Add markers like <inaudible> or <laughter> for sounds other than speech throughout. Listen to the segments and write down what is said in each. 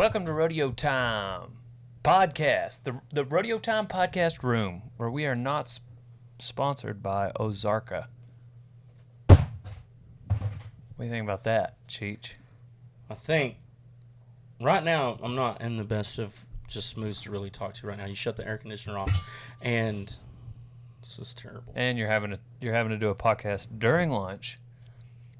Welcome to Rodeo Time podcast, the the Rodeo Time podcast room, where we are not s- sponsored by Ozarka. What do you think about that, Cheech? I think right now I'm not in the best of just moods to really talk to you right now. You shut the air conditioner off, and this is terrible. And you're having to you're having to do a podcast during lunch.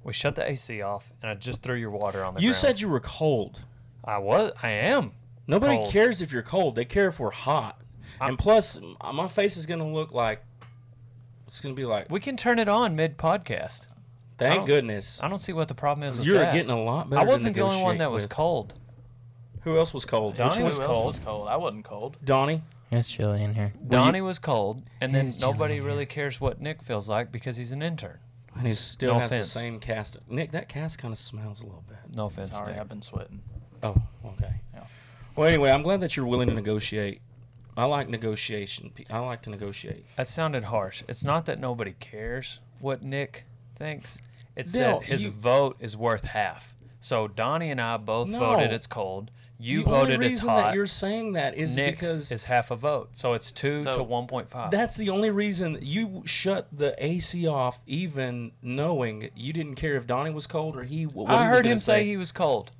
We shut the AC off, and I just threw your water on the You ground. said you were cold. I was. I am. Nobody Cold. cares if you're cold. They care if we're hot. I'm- and plus, my face is gonna look like it's gonna be like. We can turn it on mid podcast. Thank don't- goodness. I don't see what the problem is with You're that. getting a lot better. I wasn't the only one that was with. cold. Who else was cold? Donnie Which was one? Who else cold. was cold. I wasn't cold. Donnie. It's chilly in here. Donnie was cold, and then nobody in really cares what Nick feels like because he's an intern. And he still No has offense. the same cast. Nick, that cast kind of smells a little bit. No offense, Sorry, Nick. I've been sweating. Oh, okay. Yeah. Well, anyway, I'm glad that you're willing to negotiate. I like negotiation. I like to negotiate. That sounded harsh. It's not that nobody cares what Nick thinks. It's Dale, that his you- vote is worth half. So Donnie and I both No. voted it's cold. You the voted only it's reason that you're saying that is Nick's because is half a vote. So it's two So- to one point five. that's the only reason you shut the AC off, even knowing you didn't care if Donnie was cold or he. What I he heard gonna him say he was cold.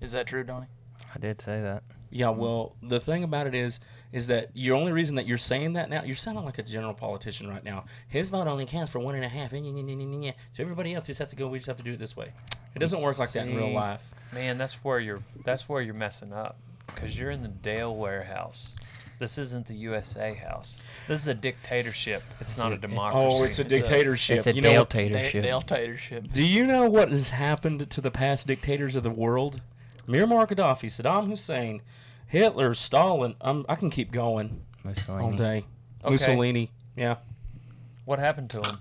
Is that true, Donnie? I did say that. Yeah, well, the thing about it is, is that your only reason that you're saying that now, you're sounding like a general politician right now. His vote only counts for one and a half. So everybody else just has to go. We just have to do it this way. It doesn't work like that in real See. life. Man, that's where you're that's where you're messing up because you're in the Dale warehouse. This isn't the USA house. This is a dictatorship. It's not a democracy. Oh, it's a dictatorship. It's a you know what- dictatorship. Da- dictatorship. Do you know what has happened to the past dictators of the world? Muammar Gaddafi, Saddam Hussein, Hitler, Stalin. Um, I can keep going all day. Okay. Mussolini. Yeah. What happened to them?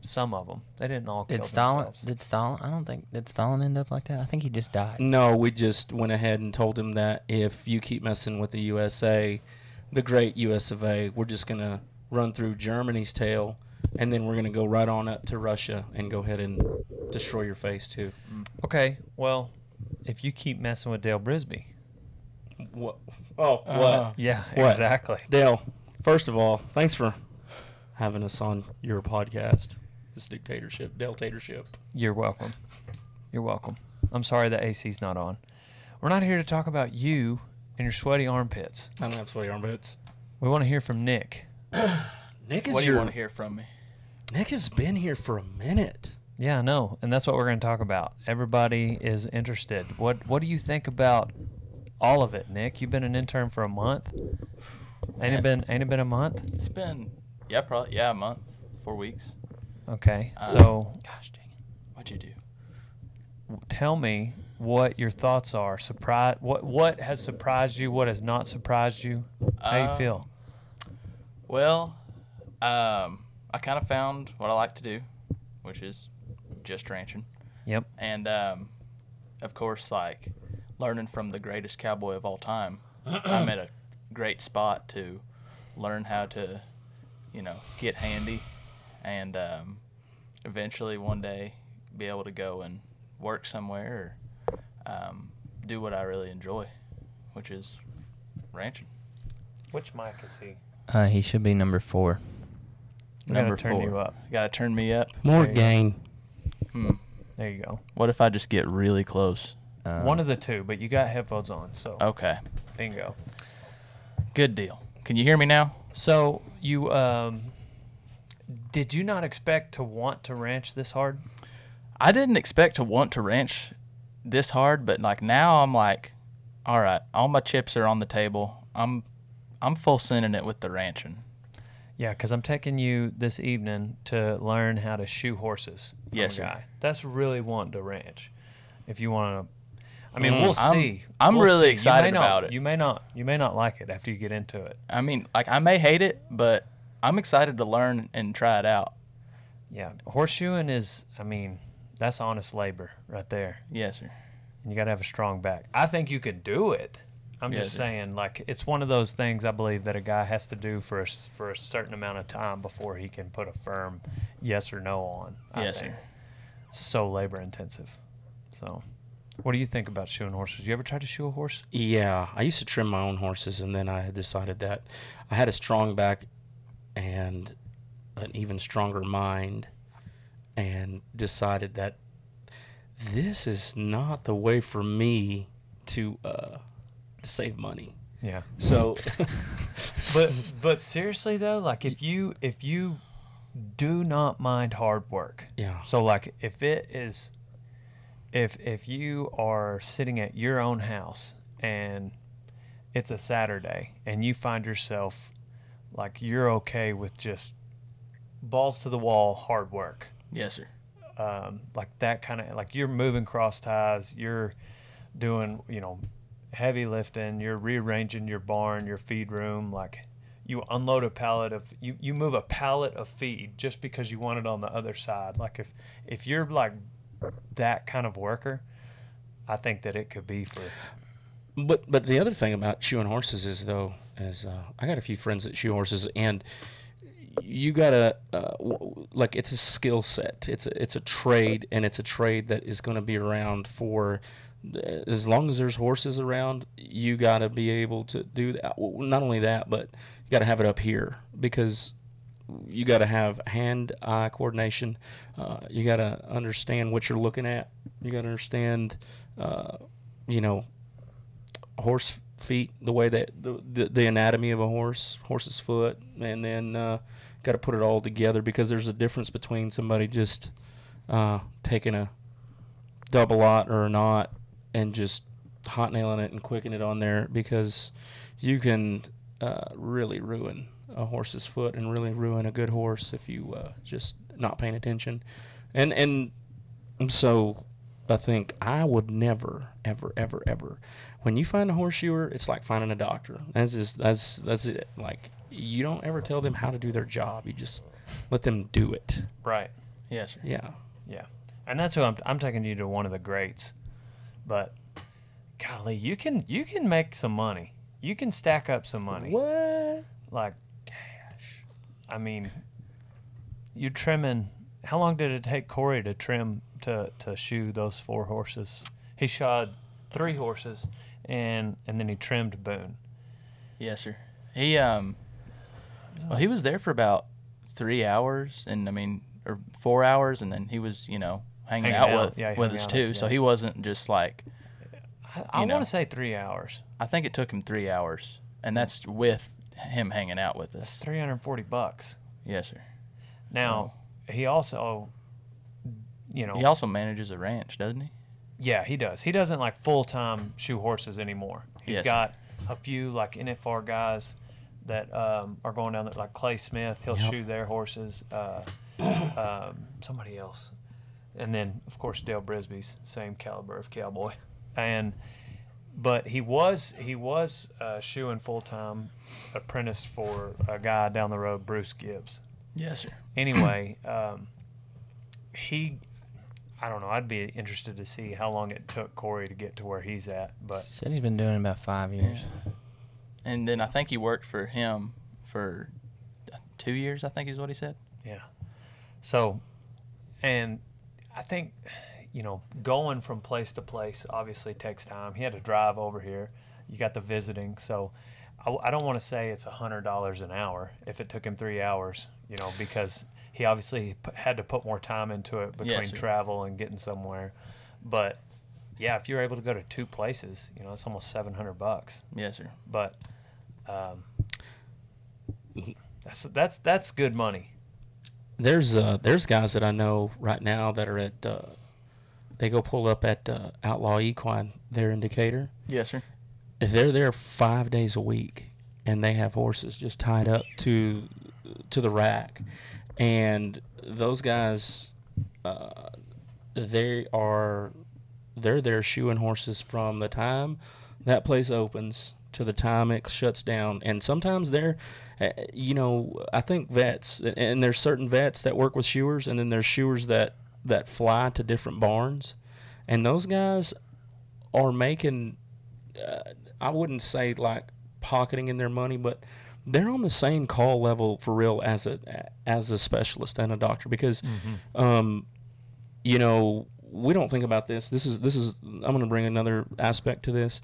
Some of them. They didn't all kill Did Stalin? themselves. Did Stalin? I don't think. Did Stalin end up like that? I think he just died. No, we just went ahead and told him that if you keep messing with the USA, the great US of A, we're just going to run through Germany's tail and then we're going to go right on up to Russia and go ahead and destroy your face too. Okay, well, if you keep messing with Dale Brisby. What? Oh, what? Uh, Yeah, What? exactly. Dale, first of all, thanks for having us on your podcast. This dictatorship, dictatorship. You're welcome. You're welcome. I'm sorry the AC's not on. We're not here to talk about you and your sweaty armpits. I don't have sweaty armpits. We want to hear from Nick. <coughs> Nick is What do you your, want to hear from me? Nick has been here for a minute. Yeah, no, and that's what we're going to talk about. Everybody is interested. What What do you think about all of it, Nick? You've been an intern for a month. Ain't it been Ain't it been a month? It's been yeah, probably yeah, a month, four weeks. Okay, Uh, so Gosh dang it! What'd you do? tell me what your thoughts are. Surprise. What What has surprised you? What has not surprised you? How you Um, feel? Well, um, I kind of found what I like to do, which is just ranching, Yep. and um, of course, like learning from the greatest cowboy of all time. <clears throat> I'm at a great spot to learn how to, you know, get handy, and um, eventually one day be able to go and work somewhere or um, do what I really enjoy, which is ranching. Which mic is he? Uh, he should be number four. We gotta Number turn four. you up. Gotta turn me up. More There go. gain. Hmm. There you go. What if I just get really close? Uh, One of the two, but you got headphones on, so Okay. bingo. Good deal. Can you hear me now? So you um, did you not expect to want to ranch this hard? I didn't expect to want to ranch this hard, but like now I'm like, all right, all my chips are on the table. I'm I'm full sending it with the ranching. Yeah, because I'm taking you this evening to learn how to shoe horses. From Yes, guy. That's really wanting to ranch. If you want to, I mean, Mm, we'll I'm- see. I'm We'll really see. Excited not- about it. You may not. You may not like it after you get into it. I mean, like I may hate it, but I'm excited to learn and try it out. Yeah, horseshoeing is. I mean, that's honest labor right there. Yes, sir. and you got to have a strong back. I think you could do it. I'm Yeah, just saying, like it's one of those things I believe that a guy has to do for a, s- for a certain amount of time before he can put a firm yes or no on. I Yes, think. sir. It's so labor intensive. So, What do you think about shoeing horses? You ever tried to shoe a horse? Yeah, I used to trim my own horses, and then I had decided that I had a strong back and an even stronger mind, and decided that this is not the way for me to uh, save money. Yeah. So, <laughs> But but seriously though, like if you if you do not mind hard work, yeah, So like if it is if if you are sitting at your own house and it's a Saturday and you find yourself like you're okay with just balls to the wall hard work. Yes, sir. Um, like that kind of like you're moving cross ties, you're doing, you know, heavy lifting, you're rearranging your barn, your feed room, like you unload a pallet of you, you move a pallet of feed just because you want it on the other side. Like if if you're like that kind of worker, I think that it could be for But but the other thing about shoeing horses is though is uh, I got a few friends that shoe horses and you gotta uh, w- like it's a skill set. It's a, it's a trade and it's a trade that is going to be around for as long as there's horses around. You got to be able to do that. Well, Not only that, but you got to have it up here because you got to have hand-eye coordination. Uh, you got to understand what you're looking at. You got to understand, uh, you know, horse feet, the way that the, the the anatomy of a horse, horse's foot, and then uh, got to put it all together because there's a difference between somebody just uh, taking a double lot or a knot and just hot nailing it and quicking it on there because you can uh, really ruin a horse's foot and really ruin a good horse if you uh, just not paying attention. And and so I think I would never, ever, ever, ever. When you find a horseshoer, it's like finding a doctor. That's just that's that's it. Like you don't ever tell them how to do their job. You just let them do it. right. Yes. Yeah. Yeah. And that's who I'm I'm taking you to one of the greats. But golly, you can you can make some money. You can stack up some money. What? like cash. I mean, you're trimming. How long did it take Corey to trim to to shoe those four horses? He shod three horses, and and then he trimmed Boone. Yes, sir. He um, well, he was there for about three hours, and I mean, or four hours, and then he was, you know, hanging, Hanging out, out. with Yeah, with us too. So yeah. he wasn't just like. I, I want to say three hours. I think it took him three hours, and that's with him hanging out with That's us. three hundred forty bucks. Yes, sir. Now he also, you know, He also manages a ranch, doesn't he? Yeah, he does. He doesn't like full time shoe horses anymore. He's Yes. got a few like NFR guys that um, are going down there, like Clay Smith. He'll Yep. shoe their horses. Uh, <coughs> um, somebody else, and then of course Dale Brisby's same caliber of cowboy, and but he was he was uh, shoeing full time, apprenticed for a guy down the road, Bruce Gibbs Yes, sir. anyway, um, he, I don't know. I'd be interested to see how long it took Corey to get to where he's at. But Said he's been doing it about five years. And then I think he worked for him for two years. I think is what he said. yeah, so, and I think, you know, going from place to place obviously takes time. He had to drive over here. You got the visiting, so. I, I don't want to say it's a hundred dollars an hour if it took him three hours, you know, because he obviously p- had to put more time into it between travel and getting somewhere. But yeah, if you're able to go to two places, you know, it's almost seven hundred bucks. Yes, sir. But um, that's that's that's good money. There's uh there's guys that I know right now that are at uh, they go pull up at uh, Outlaw Equine, there in Decatur. Yes, sir. If they're there five days a week and they have horses just tied up to to the rack, and those guys, uh, they are they're there shoeing horses from the time that place opens to the time it shuts down, and sometimes they're, uh, you know, I think vets and there's certain vets that work with shoers, and then there's shoers that that fly to different barns, and those guys are making uh, I wouldn't say like pocketing in their money, but they're on the same call level for real as a as a specialist and a doctor because, um, you know, we don't think about this. This is this is I'm going to bring another aspect to this.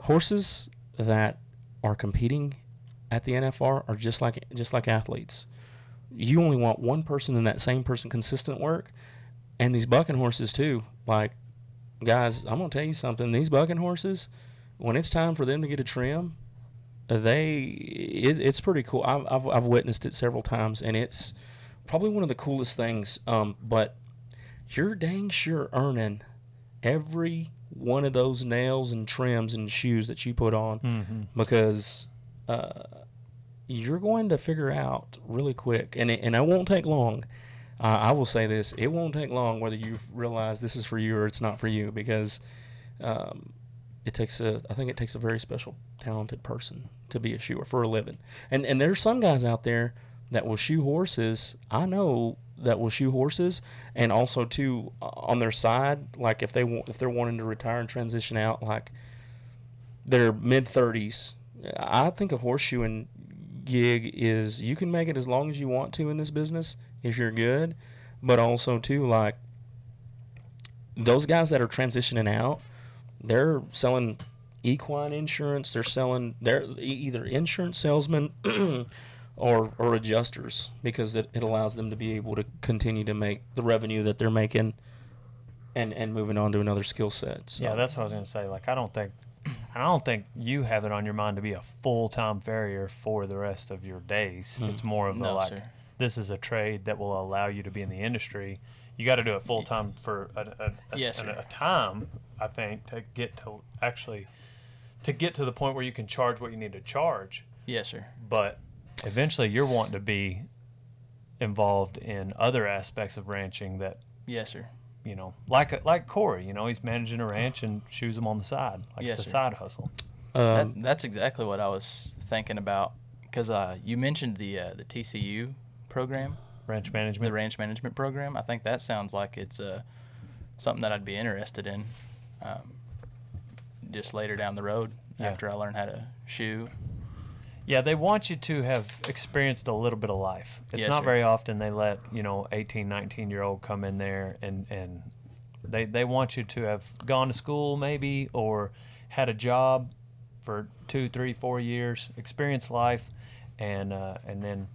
Horses that are competing at the NFR are just like just like athletes. You only want one person and that same person consistent work, and these bucking horses too. Like, guys, I'm gonna tell you something. These bucking horses, when it's time for them to get a trim, they it, it's pretty cool. I've, I've I've witnessed it several times, and it's probably one of the coolest things. Um, but you're dang sure earning every one of those nails and trims and shoes that you put on Mm-hmm. because uh, you're going to figure out really quick, and it, and it won't take long. Uh, I will say this: it won't take long whether you realize this is for you or it's not for you, because um, it takes a. I think it takes a very special, talented person to be a shoer for a living. And and there's some guys out there that will shoe horses. I know that will shoe horses, and also too uh, on their side, like if they want, if they're wanting to retire and transition out, like their mid thirties. I think a horseshoeing gig is you can make it as long as you want to in this business if you're good, but also too like those guys that are transitioning out, they're selling equine insurance. They're selling they're either insurance salesmen <clears throat> or or adjusters because it, it allows them to be able to continue to make the revenue that they're making and and moving on to another skill set. So. Yeah, that's what I was gonna say. Like, I don't think, I don't think you have it on your mind to be a full time farrier for the rest of your days. Hmm. It's more of a like, sir. this is a trade that will allow you to be in the industry. You got to do it full time for a, a, a, Yes, a, a time, I think, to get to actually to get to the point where you can charge what you need to charge. Yes, sir. But eventually, you're wanting to be involved in other aspects of ranching that Yes, sir. you know, like like Corey, you know, he's managing a ranch and shoes them on the side, like Yes, it's a sir. side hustle. That, Um, that's exactly what I was thinking about because uh, you mentioned the uh, the TCU program, Ranch management the ranch management program. I think that sounds like it's uh, something that I'd be interested in. Um, just later down the road, Yeah. after I learn how to shoe. Yeah, they want you to have experienced a little bit of life. It's Yes, not sir. very often they let, you know, 18, 19 year old come in there and, and they, they want you to have gone to school maybe or had a job for two, three, four years, experienced life, and, uh, and then,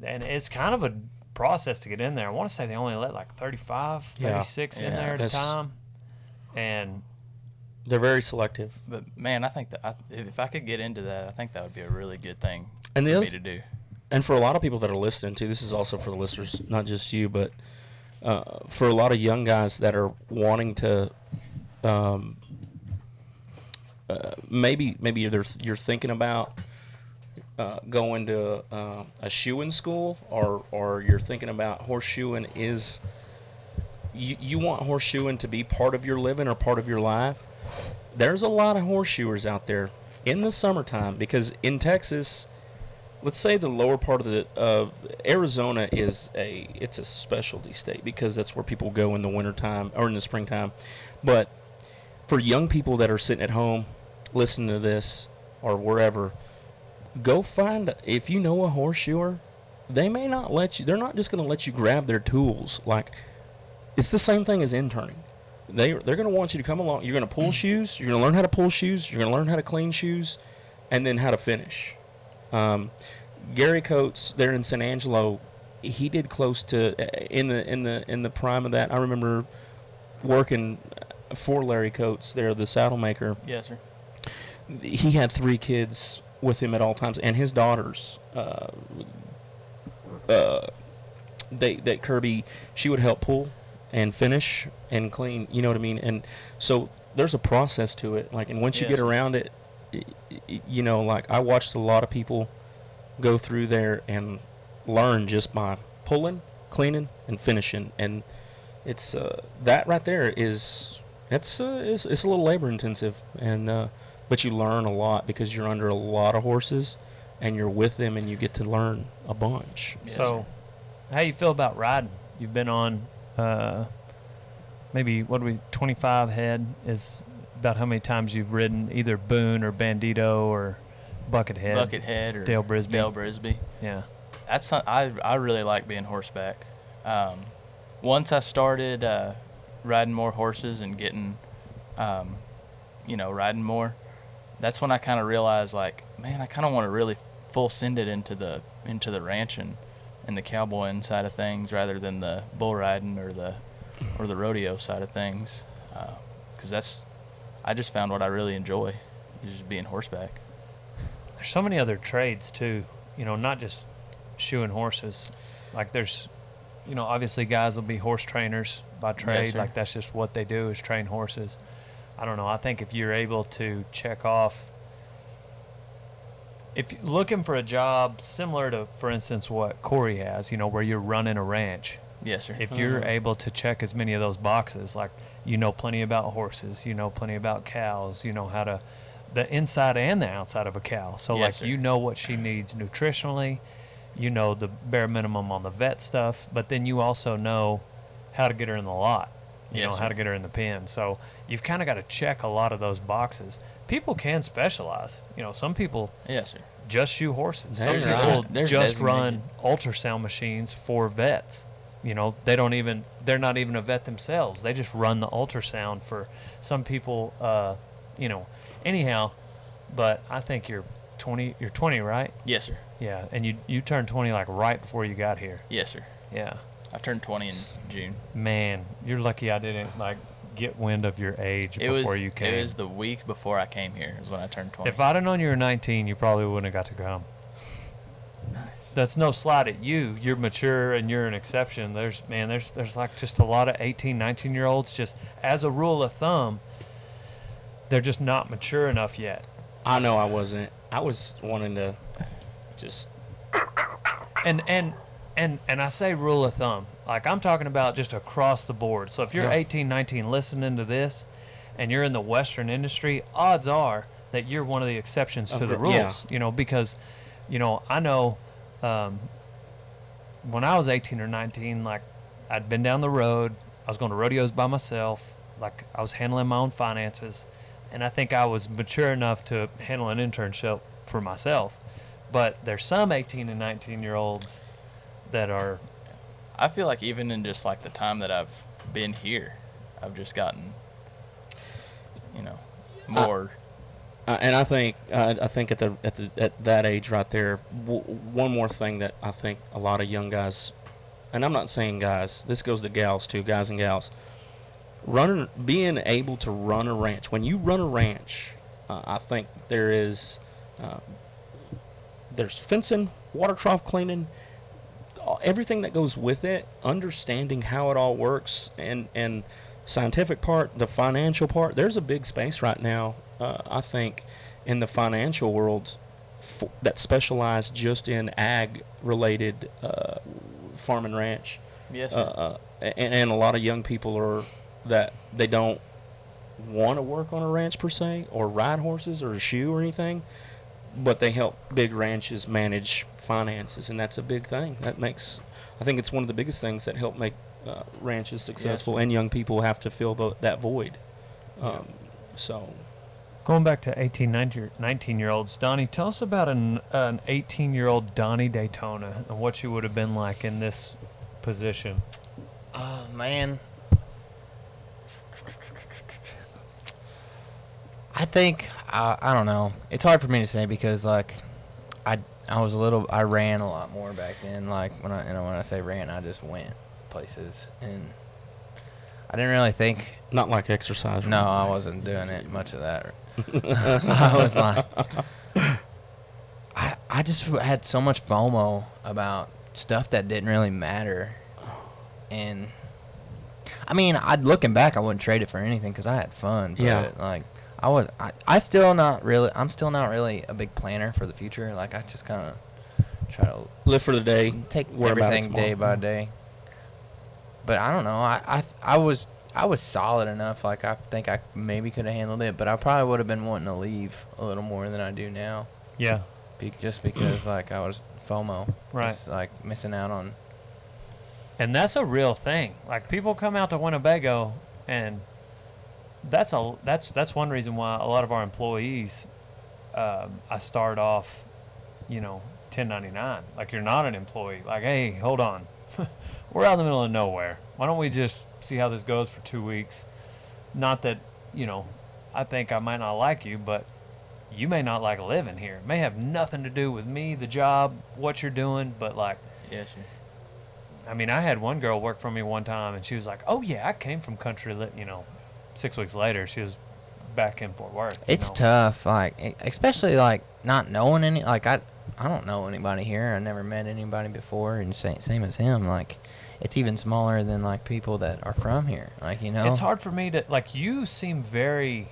and it's kind of a process to get in there. I want to say they only let like 35, Yeah. 36 in Yeah. there at a time. And they're very selective. But man, I think that I, if I could get into that, I think that would be a really good thing And the for other me to do. and for a lot of people that are listening to this is also for the listeners not just you but uh, for a lot of young guys that are wanting to um, uh, maybe maybe you're you're thinking about uh, going to uh, a shoeing school or or you're thinking about horseshoeing is you, you want horseshoeing to be part of your living or part of your life there's a lot of horseshoers out there in the summertime because in Texas let's say the lower part of the of Arizona is a it's a specialty state because that's where people go in the wintertime or in the springtime. But for young people that are sitting at home listening to this or wherever, go find if you know a horseshoer, they may not let you they're not just going to let you grab their tools like it's the same thing as interning. They they're going to want you to come along. You're going to pull shoes. You're going to learn how to pull shoes. You're going to learn how to clean shoes, and then how to finish. Um, Gary Coates there in San Angelo, he did close to in the in the in the prime of that. I remember working for Larry Coates there, the saddle maker. Yes, sir. He had three kids with him at all times, and his daughters. Uh, uh, they that Kirby, she would help pull and finish and clean. You know what I mean? And so there's a process to it. Like, and once you get around it, you know, like I watched a lot of people go through there and learn just by pulling, cleaning, and finishing. And it's uh, that right there is it's uh, it's, it's a little labor intensive, and uh, but you learn a lot because you're under a lot of horses, and you're with them, and you get to learn a bunch. Yes, so, how you feel about riding? You've been on uh, maybe what do we 25 head is about how many times you've ridden either Boone or Bandito or Buckethead. Buckethead or Dale Brisby. Dale Brisby. Yeah. That's some- I I really like being horseback. Um, once I started uh, riding more horses and getting, um, you know, riding more, that's when I kind of realized like, man, I kind of want to really full send it into the into the ranching and the cowboying side of things rather than the bull riding or the or the rodeo side of things, uh, because that's I just found what I really enjoy, is just being horseback. There's so many other trades too. You know, not just shoeing horses. Like there's, you know, obviously guys will be horse trainers by trade. sir. like that's just what they do is train horses. I don't know. I think if you're able to check off, if you're looking for a job similar to, for instance, what Corey has, you know, where you're running a ranch, Yes, sir. if you're Mhm. able to check as many of those boxes, like you know plenty about horses, you know plenty about cows, you know how to the inside and the outside of a cow. So Yes, like sir. you know what she needs nutritionally, you know the bare minimum on the vet stuff, but then you also know how to get her in the lot. You Yes, know how to get her in the pen. So you've kind of got to check a lot of those boxes. People can specialize. You know, some people yes, sir. just shoe horses. Some people there's just run ultrasound machines for vets. You know, they don't even they're not even a vet themselves. They just run the ultrasound for some people uh, you know. Anyhow, but I think you're 20 you're 20, right? Yes, sir. Yeah, and you you turned 20 like right before you got here. Yes, sir. Yeah. I turned 20 in June. Man, you're lucky I didn't like get wind of your age It before was you came. it was the week before I came here is when I turned 20. If I'd have known you were 19, you probably wouldn't have got to come. nice. That's no slight at you. You're mature and you're an exception. There's man, there's there's like just a lot of 18, 19 year olds just as a rule of thumb, they're just not mature enough yet. I know I wasn't. I was wanting to just And and and and I say rule of thumb. Like I'm talking about just across the board. So if you're Yeah. 18, 19 listening to this and you're in the western industry, odds are that you're one of the exceptions to the the- rules, yeah. you know, because you know, I know um, when I was 18 or 19, like I'd been down the road, I was going to rodeos by myself, like I was handling my own finances, and I think I was mature enough to handle an internship for myself. But there's some 18 and 19 year olds that are I feel like even in just like the time that I've been here, I've just gotten, you know, more. Uh, and I think uh, I think at the at the at that age right there, w- one more thing that I think a lot of young guys, and I'm not saying guys, this goes to gals too, guys and gals. Running, being able to run a ranch. When you run a ranch, uh, I think there is, uh, there's fencing, water trough cleaning, all- everything that goes with it. Understanding how it all works and and scientific part, the financial part. There's a big space right now. Uh, I think in the financial world f- that specialize just in ag related uh, farm and ranch. Yes, Uh, uh, and, and a lot of young people are that they don't want to work on a ranch per se or ride horses or a shoe or anything but they help big ranches manage finances and that's a big thing that makes i think it's one of the biggest things that help make uh, ranches successful and young people have to fill the, that void um, so going back to 18, 19, 19 year olds. Donnie, tell us about an an 18 year old Donnie Daytona and what you would have been like in this position. Oh man. I think I, I don't know. It's hard for me to say because like I I was a little I ran a lot more back then. Like when I you know when I say ran, I just went places and I didn't really think. not like exercise No, I wasn't doing it much of that. <laughs> <laughs> I was like, I I just had so much FOMO about stuff that didn't really matter, and I mean, I'd looking back, I wouldn't trade it for anything because I had fun. But Yeah. like I was, I I still not really, I'm still not really a big planner for the future. Like I just kind of try to live for the day take worry everything day by day. But I don't know. I, I I was I was solid enough. Like I think I maybe could have handled it, but I probably would have been wanting to leave a little more than I do now. Yeah. Be, just because like I was FOMO, Right. Just, like missing out on. And that's a real thing. Like people come out to Winnebago and that's a that's that's one reason why a lot of our employees um, I start off, you know, 1099. Like you're not an employee. Like, hey, hold on. <laughs> we're out in the middle of nowhere. Why don't we just see how this goes for two weeks? Not that you know, I think I might not like you, but you may not like living here. It may have nothing to do with me, the job, what you're doing, but like Yes, sir. I mean, I had one girl work for me one time, and she was like, "Oh yeah, I came from country." Lit, you know, six weeks later, she was back in Fort Worth. It's know. tough, like especially like not knowing any. Like I, I don't know anybody here. I never met anybody before, and same same as him. Like, it's even smaller than like people that are from here. Like you know, It's hard for me to like. You seem very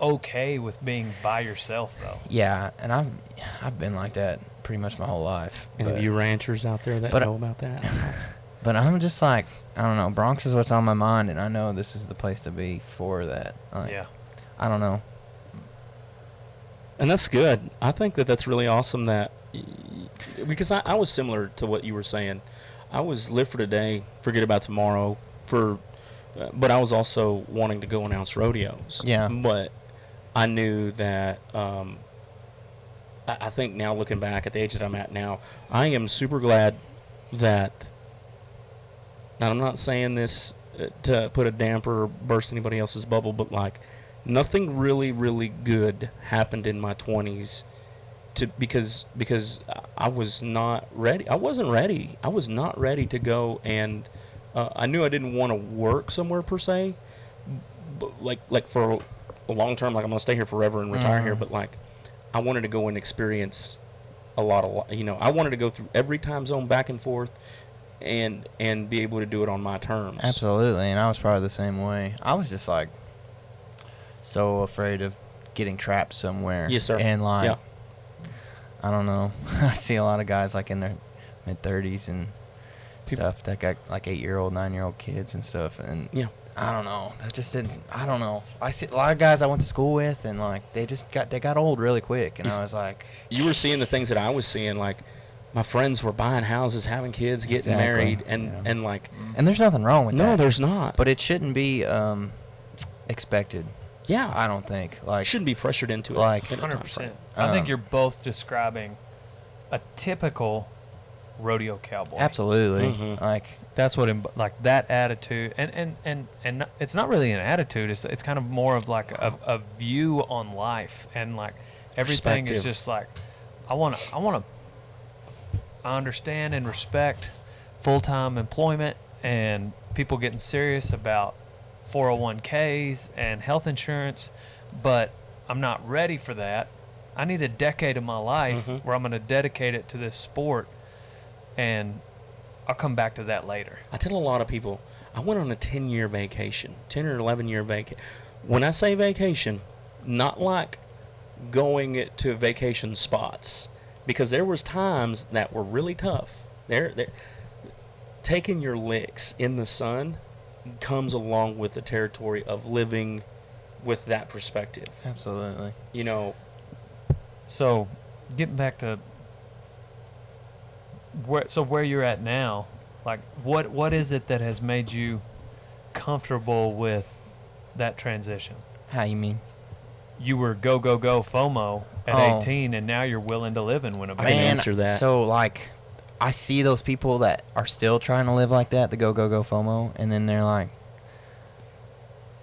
okay with being by yourself, though. Yeah, and I've I've been like that pretty much my whole life. Any of but- you ranchers out there that but- know about that? <laughs> But I'm just like I don't know. Broncs is what's on my mind, and I know this is the place to be for that. Like, yeah. I don't know. And that's good. I think that that's really awesome that because I, I was similar to what you were saying. I was live for today, forget about tomorrow. For, uh, but I was also wanting to go announce rodeos. Yeah. But I knew that. Um, I, I think now looking back at the age that I'm at now, I am super glad that. Now I'm not saying this uh, to put a damper or burst anybody else's bubble, but like nothing really really good happened in my 20s to because because I was not ready. I wasn't ready. I was not ready to go and uh, I knew I didn't want to work somewhere per se. But like like for a long term like I'm going to stay here forever and retire here, Mhm. but like I wanted to go and experience a lot of you know, I wanted to go through every time zone back and forth and and be able to do it on my terms. Absolutely, and I was probably the same way. I was just like so afraid of getting trapped somewhere. Yes, sir. And like, Yeah. I don't know. <laughs> I see a lot of guys like in their mid thirties and People- stuff that got like eight year old, nine year old kids and stuff, and Yeah. I don't know. That just didn't. I don't know. I see a lot of guys I went to school with, and like they just got they got old really quick, and If- I was like, you were seeing the things that I was seeing. Like my friends were buying houses, having kids, getting Exactly, married, and yeah. and like and there's nothing wrong with no, that. No, there's not. but it shouldn't be um, expected. yeah, I don't think. Like shouldn't be pressured into it. like- hundred percent. I think Um, you're both describing a typical rodeo cowboy. Absolutely. Mhm. Like That's what imb- like that attitude, and and and and it's not really an attitude. It's it's kind of more of like a, a view on life, and like everything is just like I want to I want to understand and respect full time employment and people getting serious about 401ks and health insurance, but I'm not ready for that. I need a decade of my life Mhm. where I'm going to dedicate it to this sport, and I'll come back to that later. I tell a lot of people, I went on a 10 year vacation, 10 or 11 year vacation. When I say vacation, not like going to vacation spots, because there was times that were really tough. There, there, taking your licks in the sun comes along with the territory of living with that perspective. absolutely. You know, So, getting back to where so where you're at now, like what what is it that has made you comfortable with that transition? How you mean? You were go go go FOMO at Oh. 18, and now you're willing to live in Winnebago. I can answer that. So like, I see those people that are still trying to live like that, the go go go FOMO, and then they're like,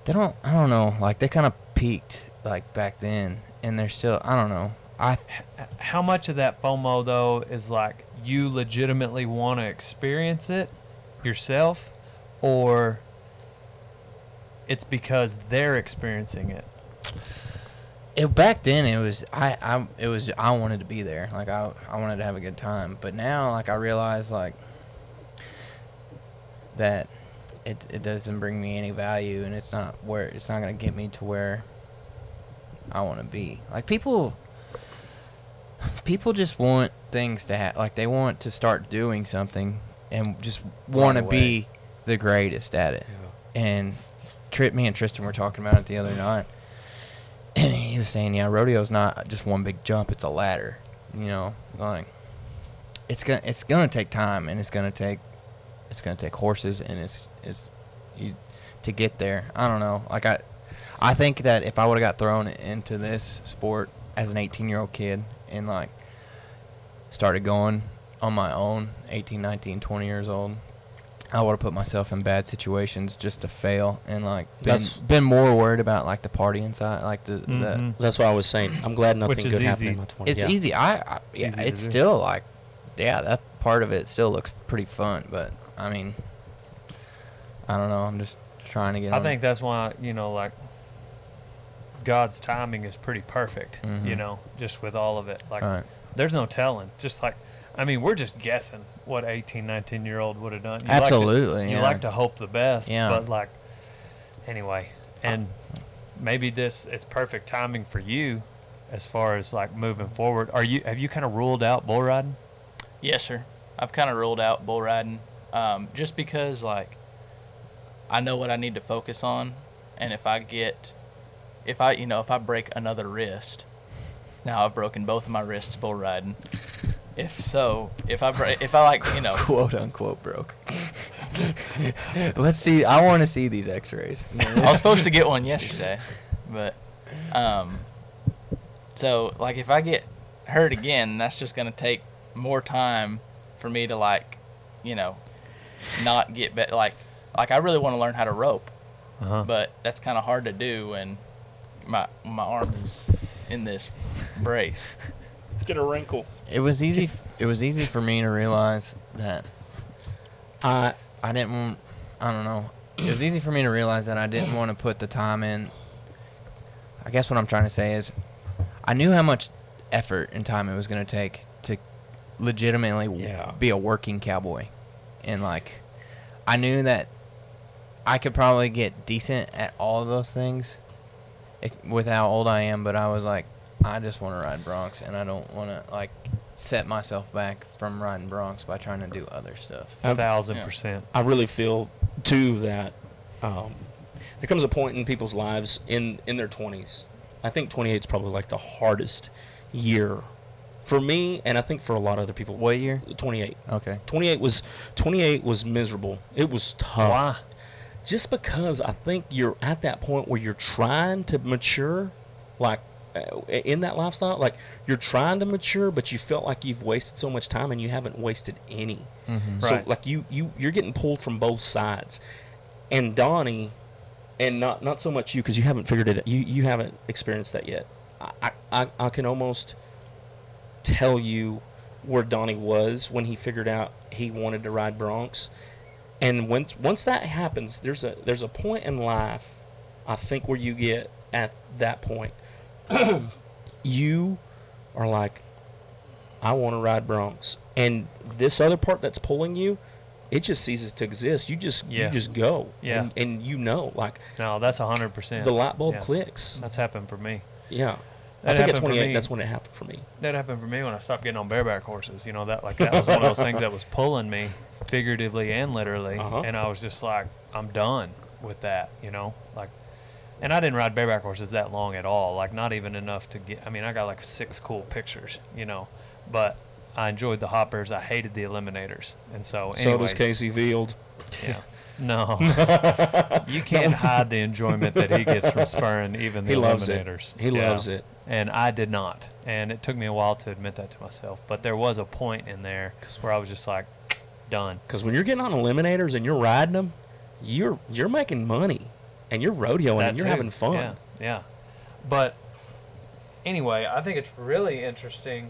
they don't. I don't know. Like they kind of peaked like back then, and they're still. I don't know. I H- How much of that FOMO though is like you legitimately want to experience it yourself, or it's because they're experiencing it? It back then it was I, I it was I wanted to be there. Like I I wanted to have a good time. But now like I realize like that it it doesn't bring me any value and it's not where it's not gonna get me to where I want to be. Like people people just want things to have like they want to start doing something and just want to be the greatest at it. And Trip, me and Tristan were talking about it the other mm. night, and he was saying, "Yeah, rodeo's not just one big jump; it's a ladder. You know, like it's gonna it's gonna take time, and it's gonna take it's gonna take horses, and it's it's you to get there. I don't know. Like I, I think that if I would have got thrown into this sport as an 18 year old kid and like started going on my own, 18, 19, 20 years old, I would have put myself in bad situations just to fail and like been, That's- been more worried about like the partying side, like the, the Mhm. That's what I was saying I'm glad nothing Which is good happened easy. in my 20s. it's yeah. easy. I, I yeah, easy it's still like, yeah, that part of it still looks pretty fun. But I mean, I don't know. I'm just trying to get. I on- think that's why you know, like God's timing is pretty perfect. You Mhm. know, just with all of it. Like, Right. there's no telling. Just like, I mean, we're just guessing what 18, 19 year old would have done. You like to- Absolutely. you yeah. like to hope the best. Yeah. But like, anyway, and maybe this it's perfect timing for you, as far as like moving forward. Are you have you kind of ruled out bull riding? Yes, sir. I've kind of ruled out bull riding, um, just because like I know what I need to focus on, and if I get, if I you know if I break another wrist, now I've broken both of my wrists bull riding. If so, if I break, if I like you know, <laughs> quote unquote broke. <laughs> Let's see. I want to see these X-rays. I was supposed to get one yesterday, but um, so like if I get hurt again, that's just gonna take more time for me to like, you know, not get better. Like, like I really want to learn how to rope, Uh-huh. but that's kind of hard to do when my my arm is in this brace. Get a wrinkle. It was easy. It was easy for me to realize that I I didn't. want- I don't know. It was easy for me to realize that I didn't want to put the time in. I guess what I'm trying to say is, I knew how much effort and time it was going to take to legitimately Yeah. be a working cowboy, and like, I knew that I could probably get decent at all of those things, it, with how old I am. But I was like, I just want to ride broncs, and I don't want to like set myself back from riding broncs by trying to do other stuff. A thousand yeah. percent. I really feel too that um, there comes a point in people's lives in in their 20s. I think 28 is probably like the hardest year for me, and I think for a lot of other people. What year? 28. Okay. 28 was 28 was miserable. It was tough. Why? Just because I think you're at that point where you're trying to mature, like in that lifestyle, like you're trying to mature, but you felt like you've wasted so much time and you haven't wasted any. Mm-hmm. So Right. like you you you're getting pulled from both sides, and Donnie, and not not so much you because you haven't figured it. You you haven't experienced that yet. I, I I can almost tell you where Donnie was when he figured out he wanted to ride broncs, and once once that happens, there's a there's a point in life, I think where you get at that point, <clears throat> you are like, I want to ride broncs, and this other part that's pulling you, it just ceases to exist. You just Yeah. you just go, Yeah. and, and you know, like No, that's a hundred percent. the light bulb Yeah. clicks. That's happened for me. Yeah, That I think at happened 28, me. that's when it happened for me. That happened for me when I stopped getting on bareback horses. You know that like that was one of those things that was pulling me figuratively and literally, Uh-huh. and I was just like, I'm done with that. You know, like, and I didn't ride bareback horses that long at all. Like not even enough to get. I mean, I got like six cool pictures. You know, but I enjoyed the hoppers. I hated the eliminators, and so So anyways, does Kaycee Feild. Yeah. No, <laughs> you can't hide the enjoyment that he gets from spurring even the He loves it. eliminators. He Yeah. loves it. And I did not. And it took me a while to admit that to myself. But there was a point in there where I was just like, done. Because when you're getting on eliminators and you're riding them, you're you're making money, and you're rodeoing That and you're too. having fun. Yeah, yeah. But anyway, I think it's really interesting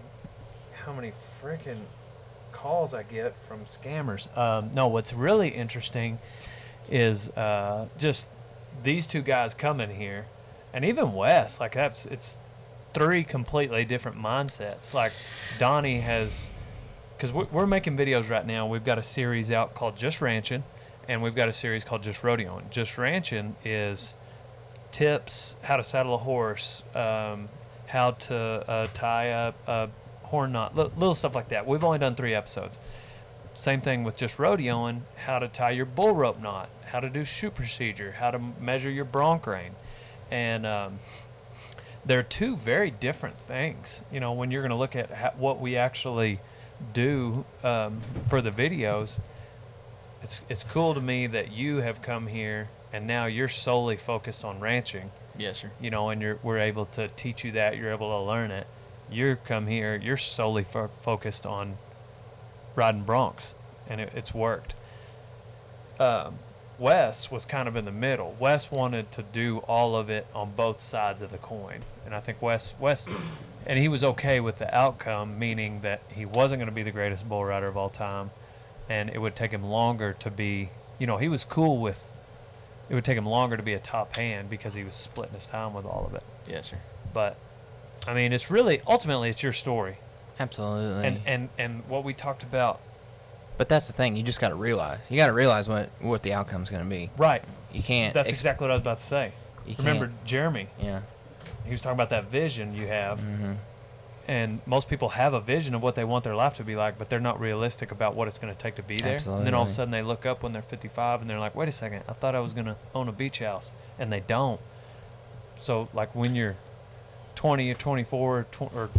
how many freaking calls I get from scammers. Um, no, what's really interesting is uh, just these two guys coming here, and even Wes. Like that's it's three completely different mindsets. Like Donnie has, because we're, we're making videos right now. We've got a series out called Just Ranching, and we've got a series called Just Rodeoing. Just Ranching is tips, how to saddle a horse, um, how to uh, tie a, a horn knot, li- little stuff like that. We've only done three episodes. Same thing with just rodeoing, how to tie your bull rope knot, how to do chute procedure, how to measure your bronc rein. And um, they're two very different things. You know, when you're going to look at ha- what we actually do um, for the videos, it's, it's cool to me that you have come here and now you're solely focused on ranching Yes, sir. you know, and you're we're able to teach you that, you're able to learn it. You come here, you're solely fo- focused on riding broncs, and it, it's worked. Um, Wes was kind of in the middle. Wes wanted to do all of it on both sides of the coin, and I think Wes Wes, and he was okay with the outcome, meaning that he wasn't going to be the greatest bull rider of all time, and it would take him longer to be. You know, he was cool with. It would take him longer to be a top hand because he was splitting his time with all of it. Yes, sir. But, I mean, it's really ultimately it's your story, Absolutely. and and and what we talked about. but that's the thing. You just got to realize. You got to realize what what the outcome's going to be. Right. You can't. That's ex- exactly what I was about to say. you Remember Jeremy? Yeah. He was talking about that vision you have, hmm and most people have a vision of what they want their life to be like, but they're not realistic about what it's going to take to be there. And then all of a sudden they look up when they're 55 and they're like, "Wait a second, I thought I was going to own a beach house," and they don't. So like when you're 20 or 24 or, tw- or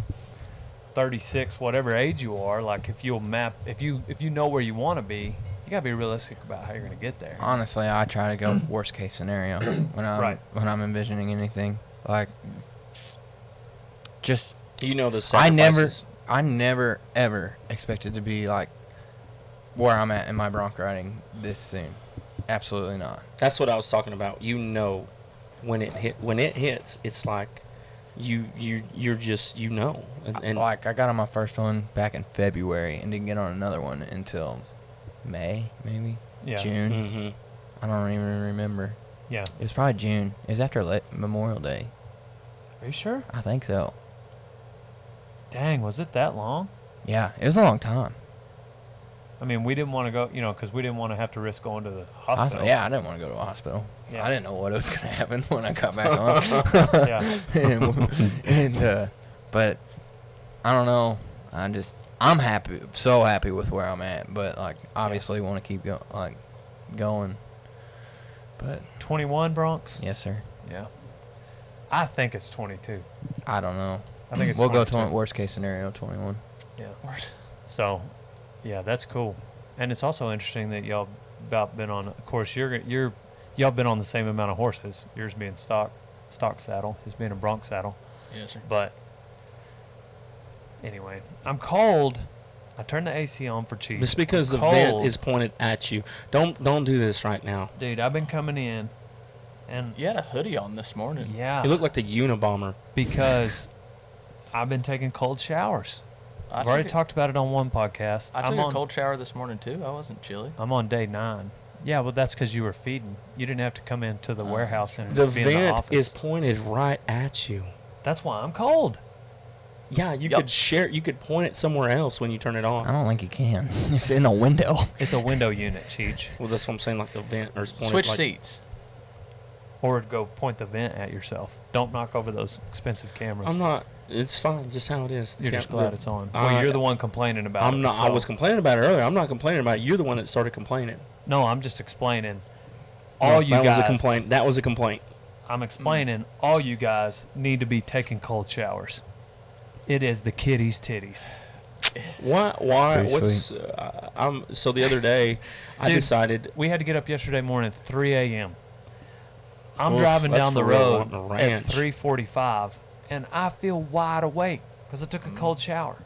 36, whatever age you are, like if you'll map, if you if you know where you want to be, you gotta be realistic about how you're going to get there. Honestly, I try to go <clears throat> worst case scenario when I'm Right. when I'm envisioning anything. Like, just You know the I never. I never ever expected to be like where I'm at in my bronc riding this soon. Absolutely not. That's what I was talking about. You know, when it hit, when it hits, it's like you you you're just you know, and, and like I got on my first one back in February and didn't get on another one until May, maybe Yeah. June. hmm I don't even remember. Yeah. It was probably June. It was after Le- Memorial Day. Are you sure? I think so. Dang, was it that long? Yeah, it was a long time. I mean, we didn't want to go, you know, because we didn't want to have to risk going to the hospital. Hospital. Yeah, I didn't want to go to a hospital. Yeah. I didn't know what was going <laughs> to happen when I got back <laughs> on. Yeah. <laughs> and, and, uh, but I don't know. I'm just I'm happy, so happy with where I'm at. But like, obviously, want to keep going, like going. But 21 broncs? yes, sir. Yeah. I think it's 22. I don't know. I think it's we'll go 22. to worst case scenario 21. Yeah. So, yeah, that's cool. And it's also interesting that y'all about been on. Of course, you're you're y'all been on the same amount of horses. Yours being stock stock saddle, his being a bronc saddle. Yes, sir. But anyway, I'm cold. I turned the AC on for cheese. Just because the Cold. vent is pointed at you. Don't don't do this right now. Dude, I've been coming in, and You had a hoodie on this morning. yeah, You look like the Unabomber. because I've been taking cold showers. I I've already a- talked about it on one podcast. I am took on a cold shower this morning too. I wasn't chilly. I'm on day nine. Yeah, well, that's because you were feeding. You didn't have to come into the Oh. warehouse and The be in the vent office. is pointed right at you. That's why I'm cold. Yeah, you Yup. could share. You could point it somewhere else when you turn it on. I don't think you can. <laughs> it's in a window. It's a window unit, Cheech. Well, that's what I'm saying. Like the vent or it's pointed. Switch like, seats. Or go point the vent at yourself. Don't knock over those expensive cameras. I'm not. It's fine. Just how it is. The You're cam- just glad the- it's on. I- well, you're the one complaining about it. I'm not. I was complaining about it earlier. I'm not complaining about it. You're the one that started complaining. No, I'm just explaining. No, All you that guys. That was a complaint. That was a complaint. I'm explaining. All you guys need to be taking cold showers. It is the kitties' titties. Why? Why? Pretty What's? Uh, I'm. So the other day, I Dude, decided. We had to get up yesterday morning at 3 a.m. I'm Oof, driving down the road at 3:45, and I feel wide awake because I took a Mm. cold shower.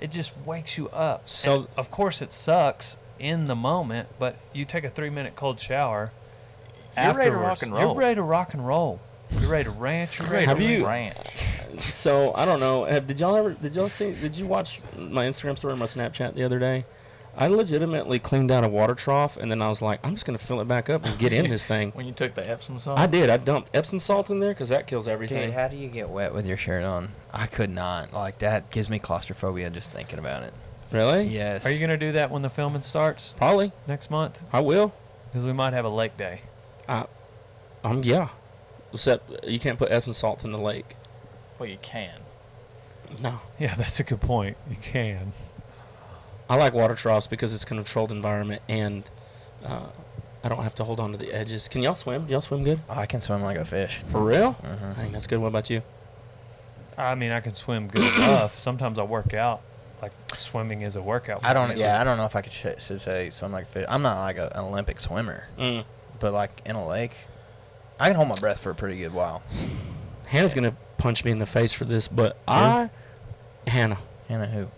It just wakes you up. So- And of course, it sucks in the moment, but you take a three-minute cold shower. You're ready to rock and roll. You're ready to rock and roll. You're ready to ranch. You're ready Have to you- ranch? So I don't know. Have, did y'all ever? Did y'all see? Did you watch my Instagram story, or my Snapchat the other day? I legitimately cleaned out a water trough, and then I was like, I'm just gonna fill it back up and get in this thing. <laughs> When you took the Epsom salt? I did. I dumped Epsom salt in there because that kills everything. Dude, how do you get wet with your shirt on? I could not. Like that gives me claustrophobia just thinking about it. really? Yes. Are you gonna do that when the filming starts Probably. next month? I will. Because we might have a lake day. I, um, yeah. Except you can't put Epsom salt in the lake. Well, you can. No. <laughs> Yeah, that's a good point. You can. I like water troughs because it's a controlled environment and uh, I don't have to hold on to the edges. Can y'all swim? Do y'all swim good? I can swim like a fish. For real? Uh-huh. Dang, that's good. What about you? I mean, I can swim good <coughs> enough. Sometimes I work out. Like swimming is a workout. I don't. me. Yeah, I don't know if I could sh- should say swim like a fish. I'm not like a, an Olympic swimmer, Mm. but like in a lake, I can hold my breath for a pretty good while. Hannah's gonna punch me in the face for this, but I, Hannah, Hannah, who?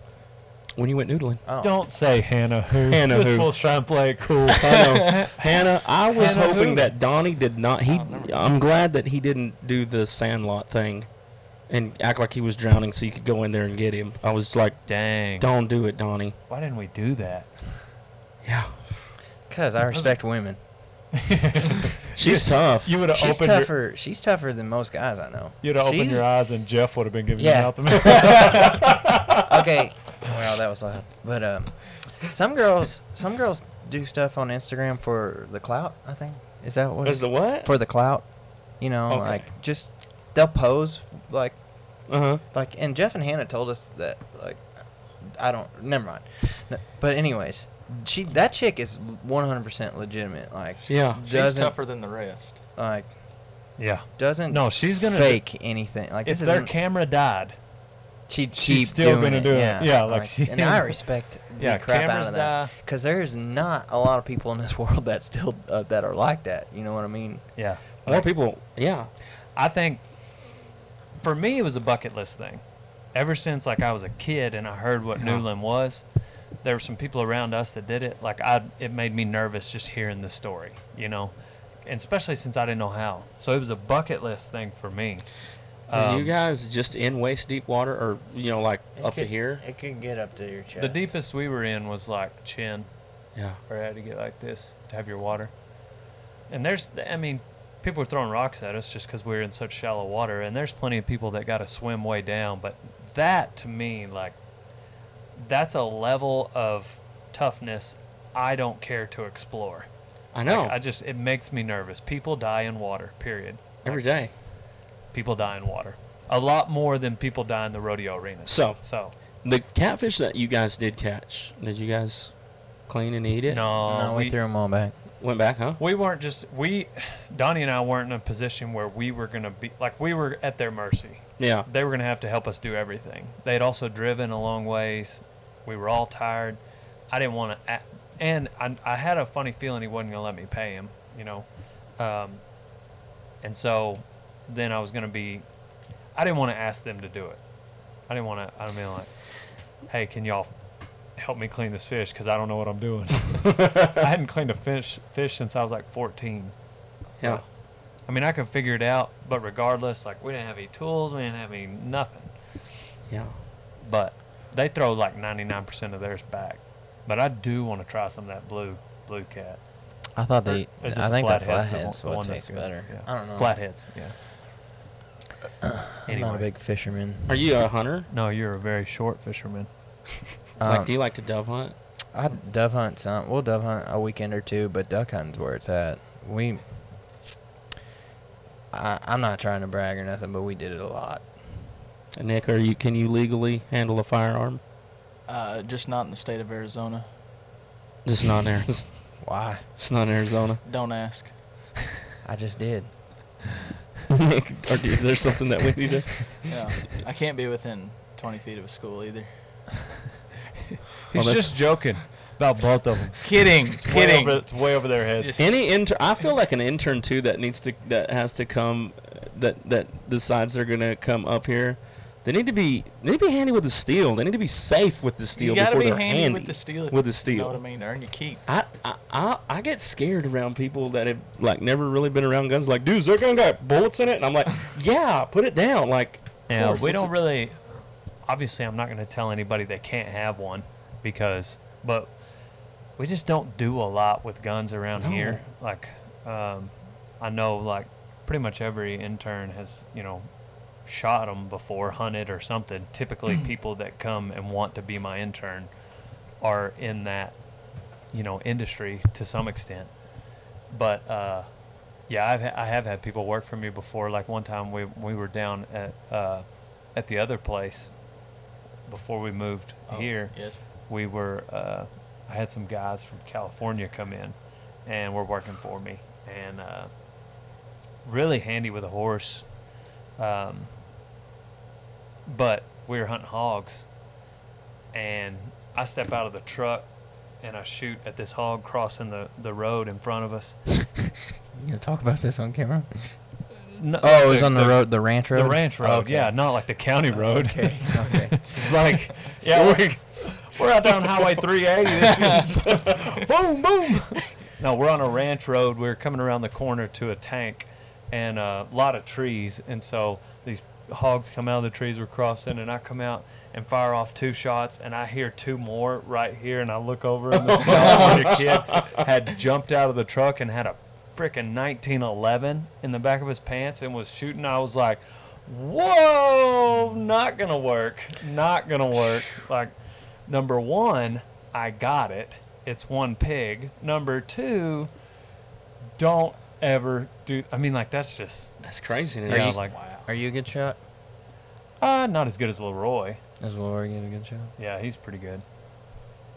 When you went noodling. Oh. Don't say Hannah who. <laughs> Hannah this who. fool's trying to play it cool. <laughs> I know. Hannah, I was Hannah hoping who? that Donnie did not. He, Oh, I'm glad that he didn't do the Sandlot thing, and act like he was drowning, so you could go in there and get him. I was like, Dang. don't do it, Donnie. Why didn't we do that? Yeah, Cause I respect women. <laughs> she's tough. You would have She's opened your, tougher. She's tougher than most guys I know. you'd have opened She's- your eyes and Jeff would have been giving Yeah. you mouth. okay. Well, that was loud. But um, some girls, some girls do stuff on Instagram for the clout. I think is that what? Is the what? for the clout? You know, Okay. like just they'll pose like Uh huh. like. And Jeff and Hannah told us that like I don't. Never mind. But anyways, she that chick is 100% legitimate. Like Yeah. She's tougher than the rest. like yeah. doesn't No, she's gonna fake anything. Like If this their isn't- camera died, she'd she's still gonna it. do it. Yeah, Yeah, like she- and I <laughs> respect the yeah, crap out of that because there's not a lot of people in this <laughs> world that still uh, that are like that. You know what I mean? Yeah. More Like, people. Yeah. I think for me it was a bucket list thing. Ever since like I was a kid and I heard what Yeah. noodling was, there were some people around us that did it. Like I, it made me nervous just hearing the story, you know, and especially since I didn't know how. So it was a bucket list thing for me. Are you Um, guys just in waist deep water, or you know, like up could- to here? It could get up to your chest. The deepest we were in was like chin, Yeah. or had to get like this to have your water. And there's, I mean, people were throwing rocks at us just because we were in such shallow water. And there's plenty of people that got to swim way down. But that to me, like, that's a level of toughness I don't care to explore. I know. Like, I just, it makes me nervous. People die in water, period. Every Like, day. People die in water. A lot more than people die in the rodeo arenas. So So, the catfish that you guys did catch, did you guys clean and eat it? no, no, we, threw them all back. Went back, huh? We weren't just we, Donnie and I weren't in a position where we were gonna be like we were at their mercy. Yeah. They were gonna have to help us do everything. They had also driven a long ways. We were all tired. I didn't want to, and I, I had a funny feeling he wasn't gonna let me pay him. You know, um, and so then I was gonna be. I didn't want to ask them to do it. I didn't want to. I mean, like, hey, can y'all help me clean this fish? Because I don't know what I'm doing. <laughs> I hadn't cleaned a fish fish since I was like 14. Yeah. I mean, I could figure it out, but regardless, like we didn't have any tools, we didn't have any nothing. Yeah. But they throw like 99% of theirs back. But I do want to try some of that blue blue cat. I thought they. is it I the think the flatheads, the one- the one that's tastes better. Yeah. I don't know. Flatheads, yeah. I'm not a big fisherman. Are you a hunter? no, you're a very short fisherman. like, Um, do you like to dove hunt? I dove hunt some. We'll dove hunt a weekend or two, but duck hunting's where it's at. We. I, I'm not trying to brag or nothing, but we did it a lot. Nick, are you? Can you legally handle a firearm? Uh, just not in the state of Arizona. Just not in Arizona. <laughs> Why? It's not in Arizona. Don't ask. <laughs> I just did. Nick, or is there something that we need to? Yeah, I can't be within 20 feet of a school either. <laughs> He's that's- just joking about both of them. Kidding, Way kidding. over, it's way over their heads. Just- Any intern, I feel like an intern too that needs to that has to come that that decides they're gonna come up here. They need to be they need to be handy with the steel. They need to be safe with the steel you before be they're handy, handy with the steel. with the steel, You know what I mean? Earn your keep. I, I I I get scared around people that have like never really been around guns. Like, dude, is that gun got bullets in it? And I'm like, <laughs> yeah, put it down. Like, Yeah, course, we don't a- really. Obviously, I'm not going to tell anybody they can't have one because, but we just don't do a lot with guns around here. Like, um, I know like pretty much every intern has you know shot them before, hunted or something. Typically, people that come and want to be my intern are in that you know industry to some extent. But uh, yeah, I've ha- I have had people work for me before. Like one time we we were down at uh, at the other place before we moved Oh, here. Yes. We were uh, I had some guys from California come in and were working for me and uh, really handy with a horse. Um, but we were hunting hogs and I step out of the truck and I shoot at this hog crossing the, the road in front of us. <laughs> You gonna talk about this on camera? No, Oh, it was on the road, the ranch road. The ranch road, Okay. yeah, not like the county oh, road. Okay. Okay. <laughs> it's like, yeah, we're, we're out down Highway 380. <laughs> This is boom, boom. No, we're on a ranch road. We're coming around the corner to a tank and a lot of trees. And so these hogs come out of the trees we're crossing, and I come out and fire off two shots, and I hear two more right here. And I look over, and this California <laughs> kid had jumped out of the truck and had a freaking 1911 in the back of his pants and was shooting. I was like, whoa, not gonna work, not gonna work. <laughs> Like, number one, I got it. It's one pig. Number two, don't ever do. I mean, like that's just That's crazy. Yeah, like Are you a good shot? uh, not as good as Leroy. As Leroy are you a good shot? Yeah, he's pretty good.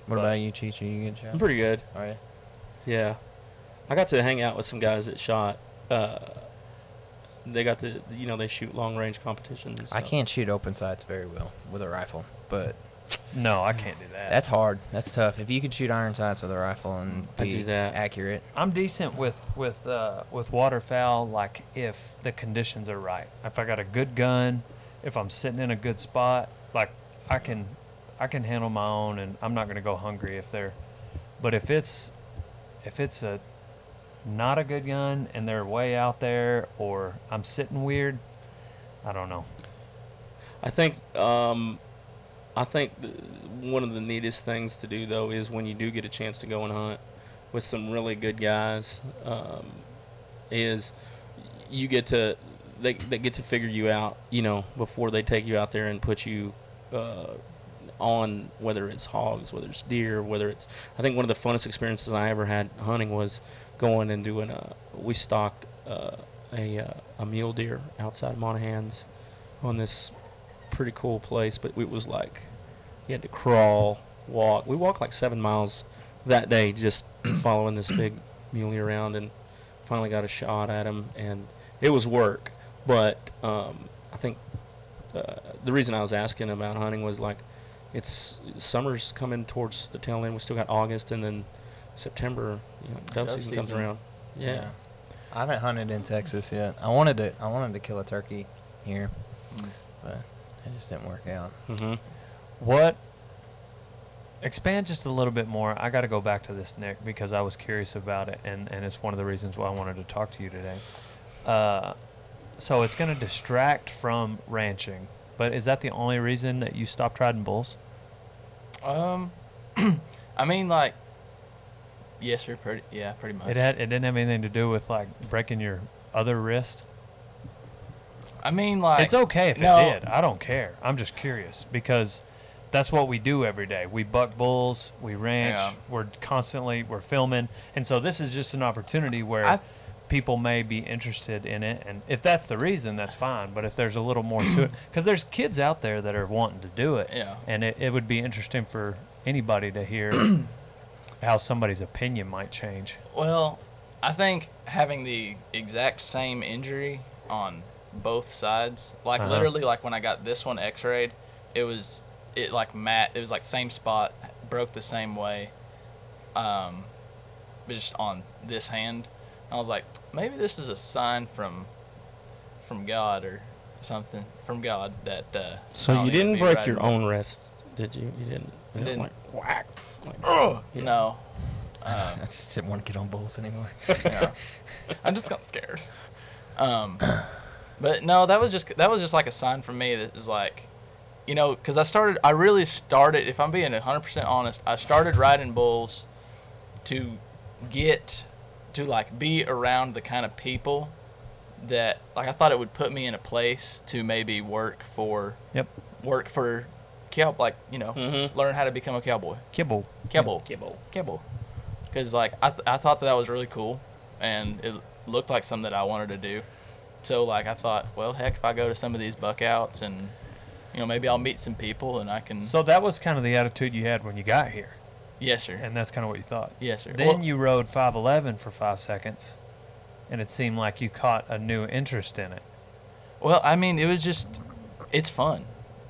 What But- about you, Cheech? Are you a good shot? I'm pretty good. Are you? Yeah, I got to hang out with some guys that shot. Uh, they got to, you know, they shoot long range competitions. and I stuff. can't shoot open sights very well with a rifle, but No, I can't do that. that's hard. That's tough. If you could shoot iron sights with a rifle and I be do that. accurate, I'm decent with with uh, with waterfowl. Like if the conditions are right. If I got a good gun, if I'm sitting in a good spot, like I can I can handle my own, and I'm not gonna go hungry if they're. But if it's if it's a not a good gun and they're way out there, or I'm sitting weird, I don't know. I think um, I think th- one of the neatest things to do though is when you do get a chance to go and hunt with some really good guys, um, is you get to they they get to figure you out, you know, before they take you out there and put you uh, on whether it's hogs, whether it's deer, whether it's. I think one of the funnest experiences I ever had hunting was going and doing a. We stalked uh, a uh, a mule deer outside Monahans on this pretty cool place, but it was like you had to crawl, walk. We walked like seven miles that day just <clears throat> following this big muley around, and finally got a shot at him, and it was work. But um, I think uh, the reason I was asking about hunting was like it's summer's coming towards the tail end. We still got August, and then September, you know, dove, Dove season, comes season. around. Yeah. I haven't hunted in Texas yet. I wanted to. I wanted to kill a turkey here, Mm. but it just didn't work out. Mm-hmm. What? Expand just a little bit more. I got to go back to this, Nick, because I was curious about it, and, and it's one of the reasons why I wanted to talk to you today. Uh, so it's going to distract from ranching, but is that the only reason that you stopped riding bulls? Um, <clears throat> I mean, like, yes, sir. Pretty, yeah, pretty much. It had it didn't have anything to do with like breaking your other wrist. I mean, like, it's okay if no. it did. I don't care. I'm just curious because that's what we do every day. We buck bulls, we ranch, Yeah. we're constantly we're filming, and so this is just an opportunity where I- people may be interested in it. And if that's the reason, that's fine. But if there's a little more to it, <clears throat> because there's kids out there that are wanting to do it, Yeah. and it, it would be interesting for anybody to hear <clears throat> how somebody's opinion might change. Well, I think having the exact same injury on both sides, like Uh-huh. literally, like when I got this one X-rayed, it was it like mat. It was like same spot, broke the same way, um, but just on this hand. I was like, maybe this is a sign from from God or something from God that. Uh, So you didn't break riding your bulls. own wrist, did you? You didn't. I You didn't. Like, whack. Like, yeah. No. Uh, <laughs> I just didn't want to get on bulls anymore. <laughs> yeah. <laughs> I just got scared. Um, but no, that was just that was just like a sign for me that was like, you know, because I started, I really started. If I'm being 100 percent honest, I started riding bulls to get to like be around the kind of people that like I thought it would put me in a place to maybe work for Yep. work for cow like you know Mhm. learn how to become a cowboy Kibble. cowboy Kibble. Kibble. Because like I, th- I thought that, that was really cool, and it looked like something that I wanted to do. So like I thought, well, heck, if I go to some of these buckouts and you know maybe I'll meet some people and I can. So that was kind of the attitude you had when you got here, yes, sir. and that's kind of what you thought. yes, sir. Then Well, you rode 511 for five seconds, and it seemed like you caught a new interest in it. well, I mean, it was just, it's fun.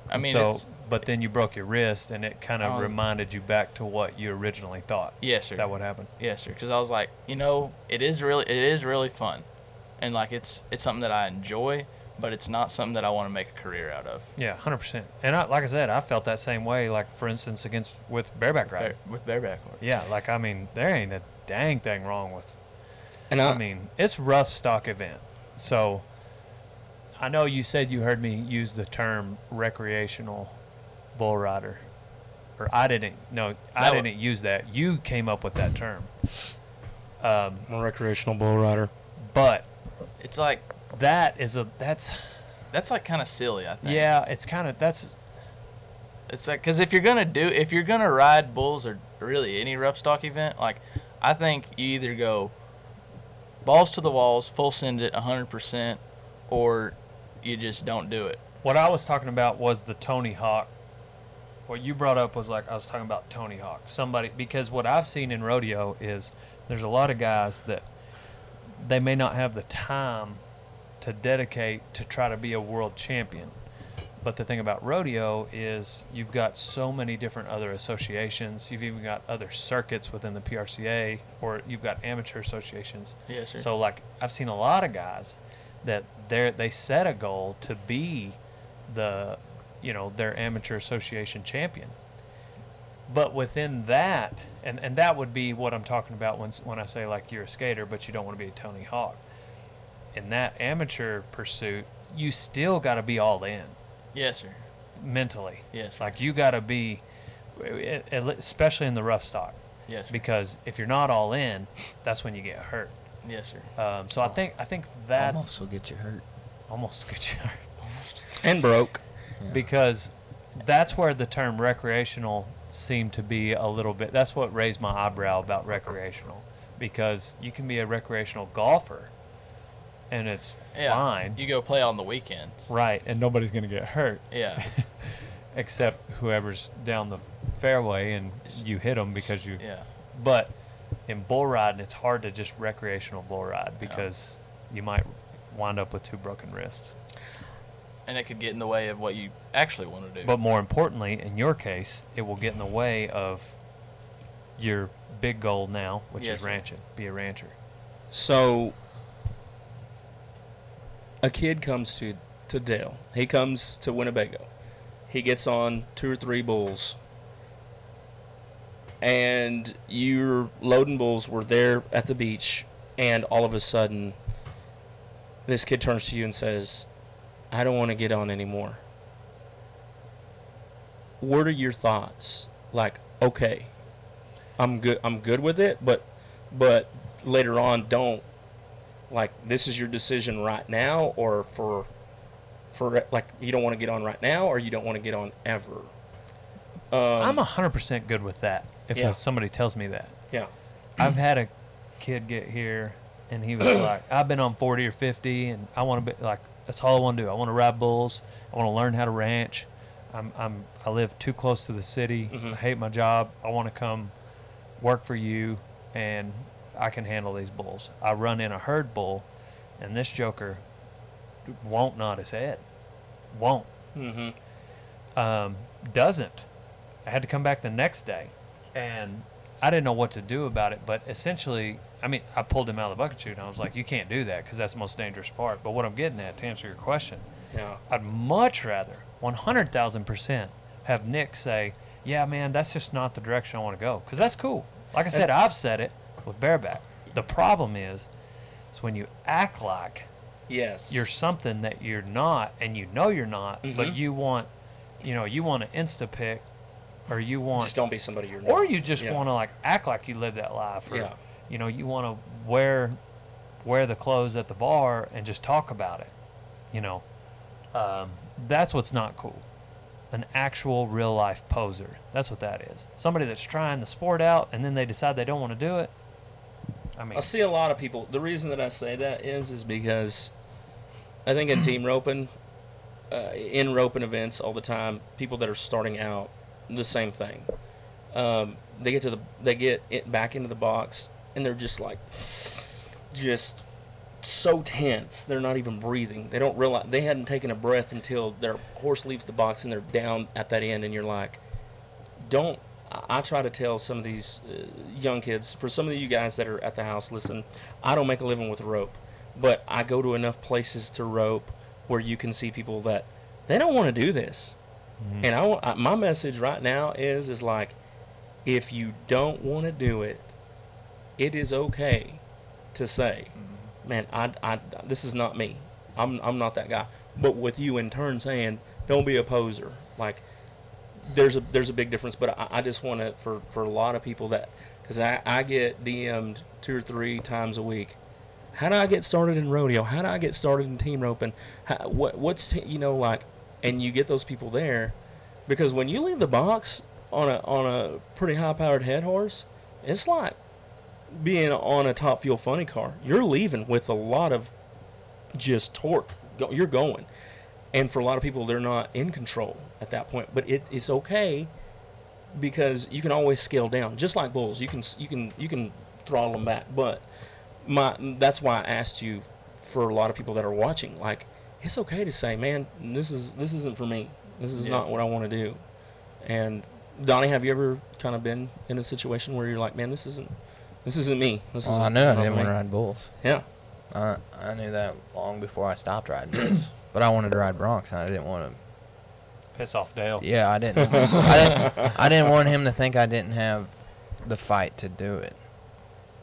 I mean, so, it's but then you broke your wrist, and it kind of reminded you back to what you originally thought. yes, sir. Is that what happened? Yes, sir. Because I was like, you know, it is really, it is really fun, and like it's it's something that I enjoy. but it's not something that I want to make a career out of. Yeah, hundred percent. And I, like I said, I felt that same way. Like for instance, against with bareback riding. Bare, with bareback. Yeah, like I mean, there ain't a dang thing wrong with. And I, I mean, it's rough stock event. So, I know you said you heard me use the term recreational bull rider, or I didn't. No, I That didn't use that. You came up with that term. Um, I'm a recreational bull rider. It's like that is a that's that's like kind of silly. I think. yeah, it's kind of that's It's like because if you're gonna do if you're gonna ride bulls or really any rough stock event, like I think you either go balls to the walls, full send it 100%, or you just don't do it. What I was talking about was the Tony Hawk. What you brought up was like I was talking about Tony Hawk. Somebody because what I've seen in rodeo is there's a lot of guys that they may not have the time to dedicate to try to be a world champion. But the thing about rodeo is you've got so many different other associations. You've even got other circuits within the PRCA or you've got amateur associations. Yes, sir. So like I've seen a lot of guys that they they set a goal to be the you know their amateur association champion. But within that, and, and that would be what I'm talking about when when I say like you're a skater, but you don't want to be a Tony Hawk. In that amateur pursuit, you still got to be all in yes, sir. mentally. Yes. Like you got to be, e- e- especially in the rough stock, Yes, sir. because if you're not all in, that's when you get hurt. yes, sir. Um, so I think I think that's Almost will get you hurt. almost get you hurt And broke. Yeah. because that's where the term recreational seemed to be a little bit. That's what raised my eyebrow about recreational because you can be a recreational golfer, and it's Yeah. fine, You go play on the weekends. right? And nobody's gonna get hurt Yeah. <laughs> except whoever's down the fairway and you hit them because you. yeah. But in bull riding, it's hard to just recreational bull ride because you might wind up with two broken wrists. And it could get in the way of what you actually want to do. But more importantly, in your case, it will get in the way of your big goal now, which Yes, is ranching. Be a rancher. So a kid comes to to Dale. He comes to Winnebago. He gets on two or three bulls. And your loading bulls were there at the beach and all of a sudden this kid turns to you and says, "I don't want to get on anymore." What are your thoughts? Like, okay, I'm good I'm good with it, but but later on don't like this is your decision right now or for for like you don't want to get on right now or you don't want to get on ever um, I'm hundred percent good with that. If Yeah. somebody tells me that, yeah I've had a kid get here, and he was <clears throat> like, "I've been on forty or fifty, and I want to be like that's all I want to do. I want to ride bulls. I want to learn how to ranch. I'm, I'm I live too close to the city. Mhm. I hate my job. I want to come work for you, and I can handle these bulls. I run in a herd bull, and this joker won't nod his head. Won't mm-hmm. um, doesn't. I had to come back the next day, and I didn't know what to do about it. But essentially, I mean, I pulled him out of the bucket chute, and I was like, "You can't do that because that's the most dangerous part." But what I'm getting at, to answer your question, yeah I'd much rather, 100,000 percent, have Nick say, "Yeah, man, that's just not the direction I want to go," because that's cool. Like I said, I've said it with bareback. The problem is, is when you act like yes you're something that you're not and you know you're not but Mhm. you want you know you want an insta pick or you want just don't be somebody you're not or you just Yeah. want to like act like you live that life or Yeah. you know you want to wear wear the clothes at the bar and just talk about it you know um, that's what's not cool an actual real life poser that's what that is somebody that's trying the sport out and then they decide they don't want to do it i mean I see a lot of people. The reason that I say that is, is because I think in <clears throat> team roping, uh, in roping events all the time, people that are starting out, the same thing. Um, they get to the, they get it back into the box, and they're just like, just so tense. They're not even breathing. They don't realize they hadn't taken a breath until their horse leaves the box and they're down at that end, and you're like, don't I try to tell some of these uh, young kids, for some of you guys that are at the house, listen, I don't make a living with rope, but I go to enough places to rope where you can see people that they don't want to do this. Mm-hmm. And I, I my message right now is is like if you don't want to do it, it is okay to say, man, I, I this is not me. I'm I'm not that guy. But with you in turn saying, don't be a poser. Like there's a there's a big difference. But I, I just want to for for a lot of people that because I I get DM'd two or three times a week. How do I get started in rodeo? How do I get started in team roping? How, what what's t- you know like, and you get those people there, because when you leave the box on a on a pretty high powered head horse, it's like being on a top fuel funny car. You're leaving with a lot of just torque. You're going, and for a lot of people, they're not in control at that point. But it, it's okay because you can always scale down, just like bulls. You can you can you can throttle them back. But my that's why I asked you for a lot of people that are watching, like it's okay to say, man, this is this isn't for me. This is Yeah. not what I want to do. And Donnie, have you ever kind of been in a situation where you're like, man, this isn't this isn't me. This Well, is I knew I didn't want to ride bulls. Yeah. I I knew that long before I stopped riding bulls. <clears throat> But I wanted to ride broncs, and I didn't want to. Piss off Dale. Yeah, I didn't. I didn't. I didn't want him to think I didn't have the fight to do it.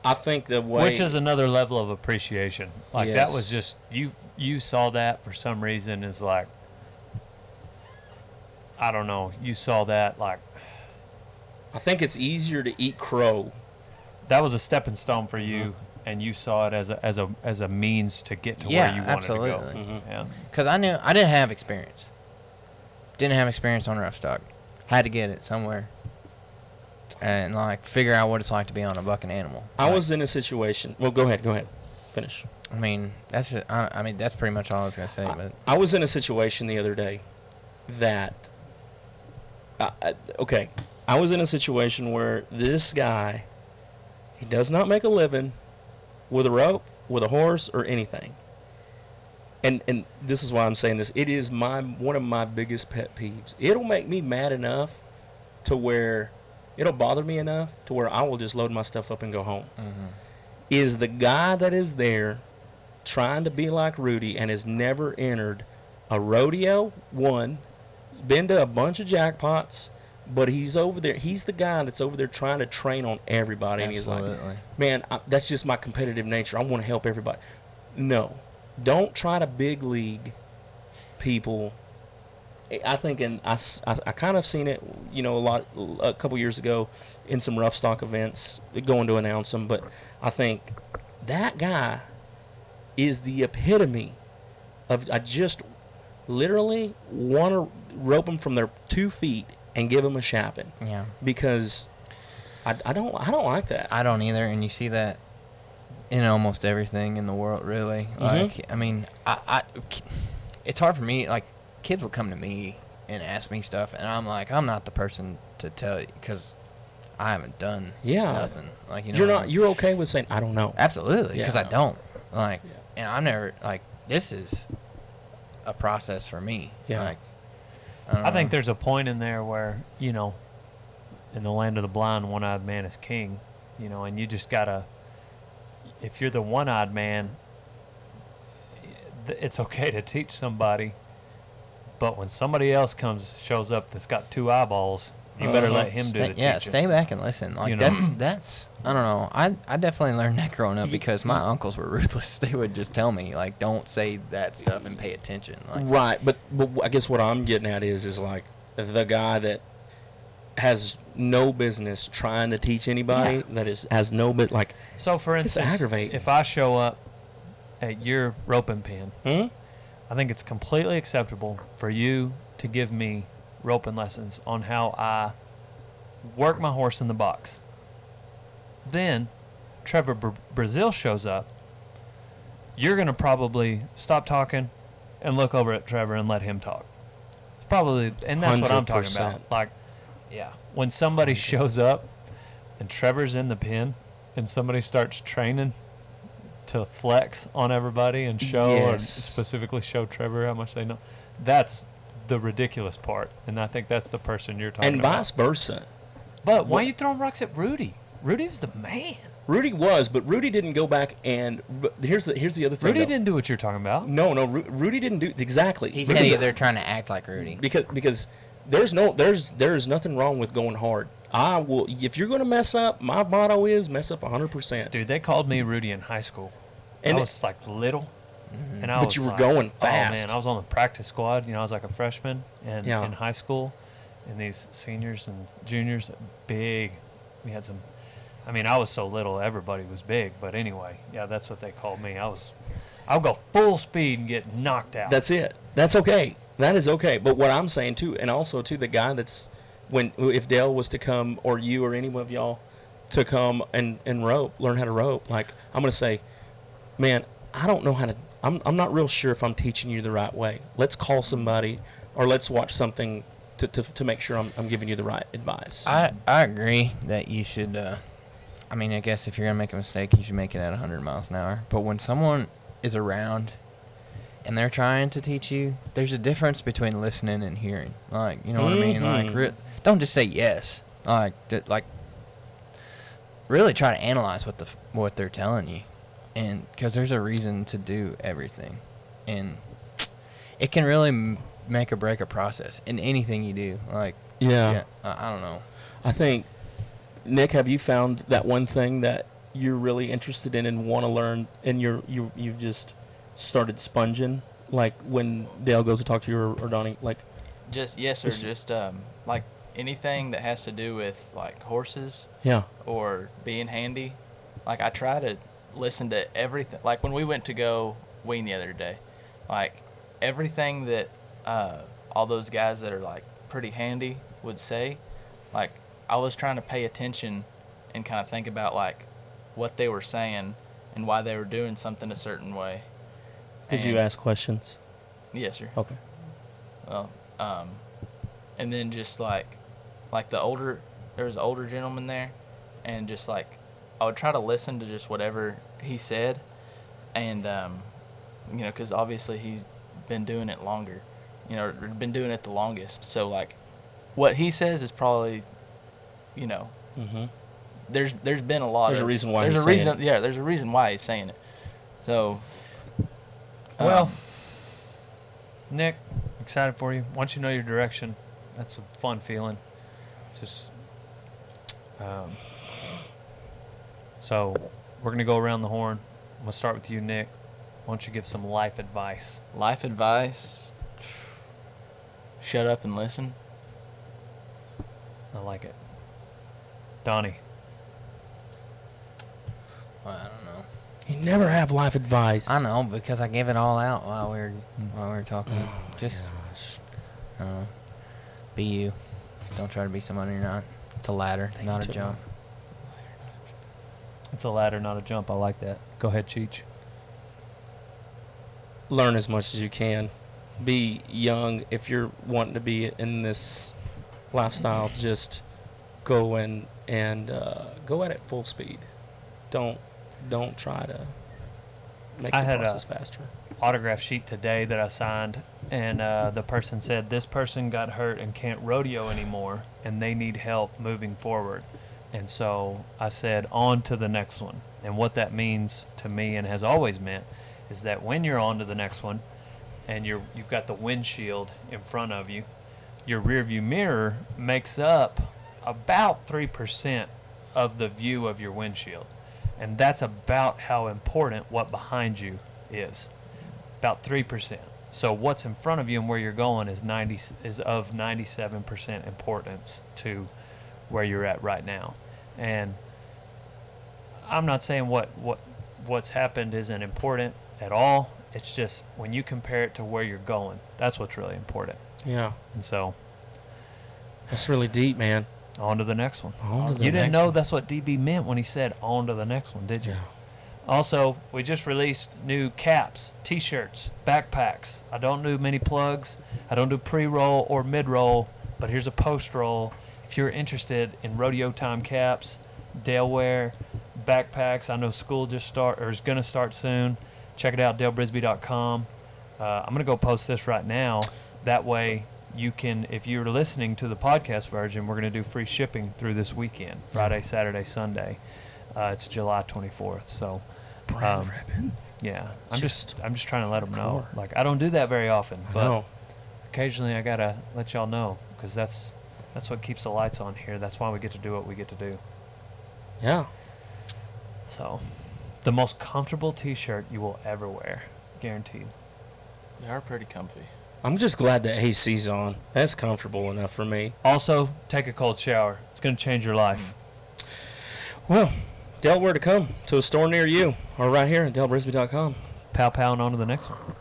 I think the way Which is another level of appreciation. Like that was just you. You saw that for some reason is like. I don't know. You saw that like I think it's easier to eat crow. that was a stepping stone for you, Mhm. and you saw it as a as a as a means to get to Yeah, where you wanted absolutely. to go. Mhm. Yeah. Because I knew I didn't have experience. Didn't have experience on rough stock. Had to get it somewhere. And like figure out what it's like to be on a bucking animal. I Like, was in a situation. Well, go ahead. Go ahead. Finish. I mean, that's. Just, I, I mean, that's pretty much all I was gonna say. I- But I was in a situation the other day that. Okay, I was in a situation where this guy, he does not make a living with a rope, with a horse, or anything. And and this is why I'm saying this. It is my one of my biggest pet peeves. It'll make me mad enough to where it'll bother me enough to where I will just load my stuff up and go home. Mhm. Is the guy that is there trying to be like Rudy and has never entered a rodeo, one, been to a bunch of jackpots, but he's over there. He's the guy that's over there trying to train on everybody. And he's like, Absolutely. man, I, that's just my competitive nature. I want to help everybody. No, don't try to big league people. I- think, and I, I, I kind of seen it, you know, a lot, a couple years ago in some rough stock events, going to announce them. But I think that guy is the epitome of, I just literally want to rope them from their two feet and give them a shapping Yeah. because I, I don't, I don't like that. I don't either, and you see that in almost everything in the world, really. Mhm. Like, I mean, I, I, it's hard for me. Like, kids will come to me and ask me stuff, and I'm like, I'm not the person to tell you because I haven't done Yeah. nothing. Like, you know, you're what I not. mean? You're okay with saying I don't know. absolutely because I Yeah. don't like, Yeah. and I've never like this is a process for me. Yeah. Like, I, I think there's a point in there where you know, in the land of the blind, one-eyed man is king. You know, and you just gotta. If you're the one-eyed man, it's okay to teach somebody. But when somebody else comes shows up that's got two eyeballs, you better Uh-huh. let him do Stay, the yeah, teaching. stay back and listen. Like You know? that's that's I don't know. I I definitely learned that growing up because my uncles were <laughs> ruthless. They would just tell me like, don't say that stuff and pay attention. Like, Right, but but I guess what I'm getting at is is like the guy that has no business trying to teach anybody Yeah. that is has no bit like So, for It's instance, aggravating. if I show up at your roping pen, hmm? I think it's completely acceptable for you to give me roping lessons on how I work my horse in the box. Then Trevor Bra- Brazile shows up. You're going to probably stop talking and look over at Trevor and let him talk. It's probably, and that's what I'm talking about. Like, yeah, when somebody shows up and Trevor's in the pen and somebody starts training to flex on everybody and show or specifically show Trevor how much they know. That's the ridiculous part, and I think that's the person you're talking and about. And vice versa. But why what- are you throwing rocks at Rudy? Rudy was the man. Rudy was, but Rudy didn't go back and. But here's the here's the other thing. Rudy though. didn't do what you're talking about. No, no, Ru- Rudy didn't do exactly. He Because- said they're trying to act like Rudy. because because there's no there's there's nothing wrong with going hard. I will if you're gonna mess up. My motto is mess up 100. percent Dude, they called me Rudy in high school. And I it- was like little. And I But was you were like- going Oh man. I was on the practice squad. You know, I was like a freshman and Yeah. in high school, and these seniors and juniors, big. We had some. I mean, I was so little, everybody was big. But anyway, yeah, that's what they called me. I was. I'll go full speed and get knocked out. That's it. That's okay. That is okay. But what I'm saying too, and also to the guy that's when if Dale was to come or you or any one of y'all to come and and rope, learn how to rope, like I'm gonna say, man, I don't know how to. I'm I'm not real sure if I'm teaching you the right way. Let's call somebody or let's watch something to to, to make sure I'm I'm giving you the right advice. I I agree that you should. Uh, I mean, I guess if you're gonna make a mistake, you should make it at 100 miles an hour. But when someone is around and they're trying to teach you, there's a difference between listening and hearing. Like, you know what I mean? Like, Mhm. re- don't just say yes. Like, like, really try to analyze what the what they're telling you, and because there's a reason to do everything, and it can really m- make or break a process in anything you do. Like, yeah. I, I don't know. I think, Nick, have you found that one thing that you're really interested in and want to learn, and you're you you've just started sponging, like when Dale goes to talk to you or, or Donnie, like Just yes, or Just um, like anything that has to do with like horses yeah, or being handy. Like I try to listen to everything. Like when we went to go wean the other day, like everything that uh, all those guys that are like pretty handy would say, like I was trying to pay attention and kind of think about like what they were saying and why they were doing something a certain way. did you ask questions? Yes, sir. Okay. Well, um, and then just like, like the older, there was an older gentleman there, and just like, I would try to listen to just whatever he said, and um, you know, because obviously he's been doing it longer, you know, or been doing it the longest. So like, what he says is probably, you know, Mm-hmm. there's there's been a lot. There's a reason why There's he's a saying reason. it. Yeah, there's a reason why he's saying it. So. Well, um, Nick, excited for you. Once you know your direction, that's a fun feeling. Just um, so we're gonna go around the horn. I'm gonna start with you, Nick. Why don't you give some life advice? life advice. Shut up and listen. I like it. Donnie, Well, I don't know. You never have life advice. I know because I gave it all out while we were while we were talking. Oh, Just I don't know. Be you. Don't try to be somebody you're not. It's a ladder, Thank not a Tim. jump. it's a ladder, not a jump. I like that. Go ahead, Cheech. learn as much as you can. Be young if you're wanting to be in this lifestyle. Just go and and uh, go at it full speed. Don't don't try to make I the had a- process faster. Autograph sheet today that I signed, and uh, the person said this person got hurt and can't rodeo anymore, and they need help moving forward. And so I said, on to the next one. And what that means to me, and has always meant, is that when you're on to the next one, and you're you've got the windshield in front of you, your rear view mirror makes up about three percent of the view of your windshield, and that's about how important what behind you is about three percent. So what's in front of you and where you're going is ninety is of ninety seven percent importance to where you're at right now. And I'm not saying what what what's happened isn't important at all. It's just when you compare it to where you're going, that's what's really important. Yeah, And so that's really deep, man. on to the next one. On to the You didn't know one. that's what DB meant when he said on to the next one, did you? Yeah. Also, we just released new caps, t-shirts, backpacks. I don't do many plugs. I don't do pre-roll or mid-roll, but here's a post-roll. If you're interested in rodeo time caps, Delaware, backpacks, I know school just start or is going to start soon. Check it out, dalebrisby.com. Uh, I'm going to go post this right now. That way, you can, if you're listening to the podcast version, we're going to do free shipping through this weekend, Friday, Saturday, Sunday. Uh, it's July 24th. So Brand Um, ribbon. yeah, I'm just, Just I'm just trying to let them know. Like I don't do that very often, I but know. occasionally I gotta let y'all know because that's that's what keeps the lights on here. That's why we get to do what we get to do. Yeah. So, the most comfortable T-shirt you will ever wear, guaranteed. They are pretty comfy. I'm just glad the AC's on. That's comfortable enough for me. Also, take a cold shower. It's gonna change your life. Well, Del, where to come? To a store near you or right here at dalebrisby.com. Pow pow and on to the next one.